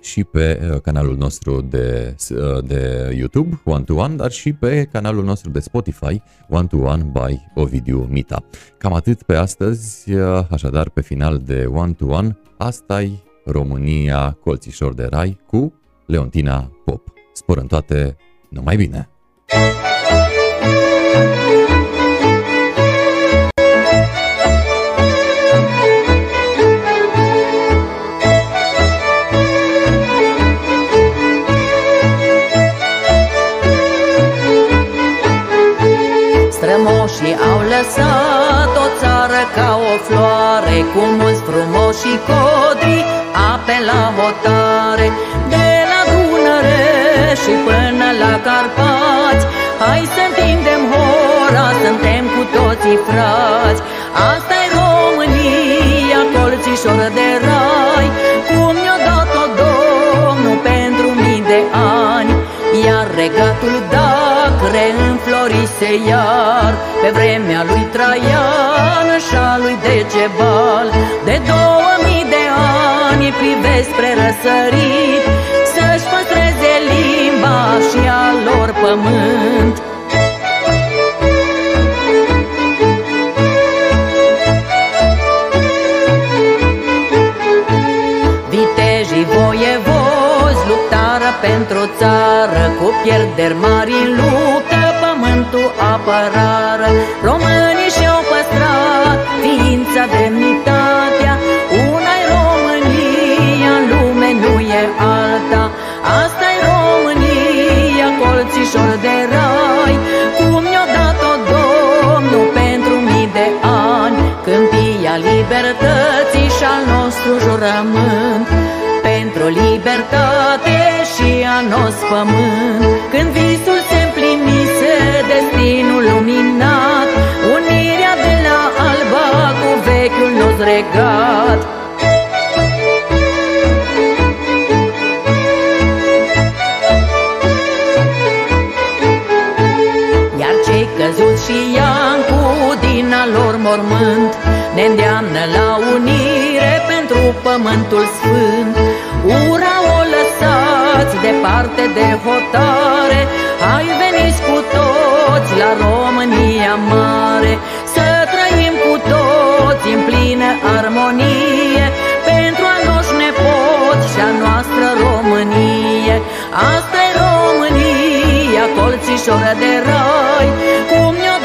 și pe uh, canalul nostru de, uh, de YouTube, One to One, dar și pe canalul nostru de Spotify, One to One by Ovidiu Mita. Cam atât pe astăzi, uh, așadar pe final de One to One, asta e România Colțișor de Rai cu Leontina Pop. Spor în toate, numai bine! Strămoșii au lăsat o țară ca o floare Cu mulți frumoși și codri, ape la hotare iar Pe vremea lui Traian și lui Decebal. De două mii de ani privesc spre răsărit Să-și păstreze limba și a lor pământ. Pentru țară Cu pierderi mari în lui luptă Pământul apărară Românii și-au păstrat Ființa, demnitatea. Una-i România În lume nu e alta. Asta-i România Colțișor de rai. Cum ne-a dat-o Domnul Pentru mii de ani? Câmpia libertății Și-al nostru jurământ. Pentru libertate și a nos pământ. Când visul nos regat Iar cei căzuți și Iancu din al lor mormânt Ne îndeamnă la unire pentru pământul sfânt. Ura o lăsați departe de hotare Hai veniți cu toți la România mare armonie. Pentru a noș nepoți și a noastră Românie. Asta e România, colțișoră de rai Cum ne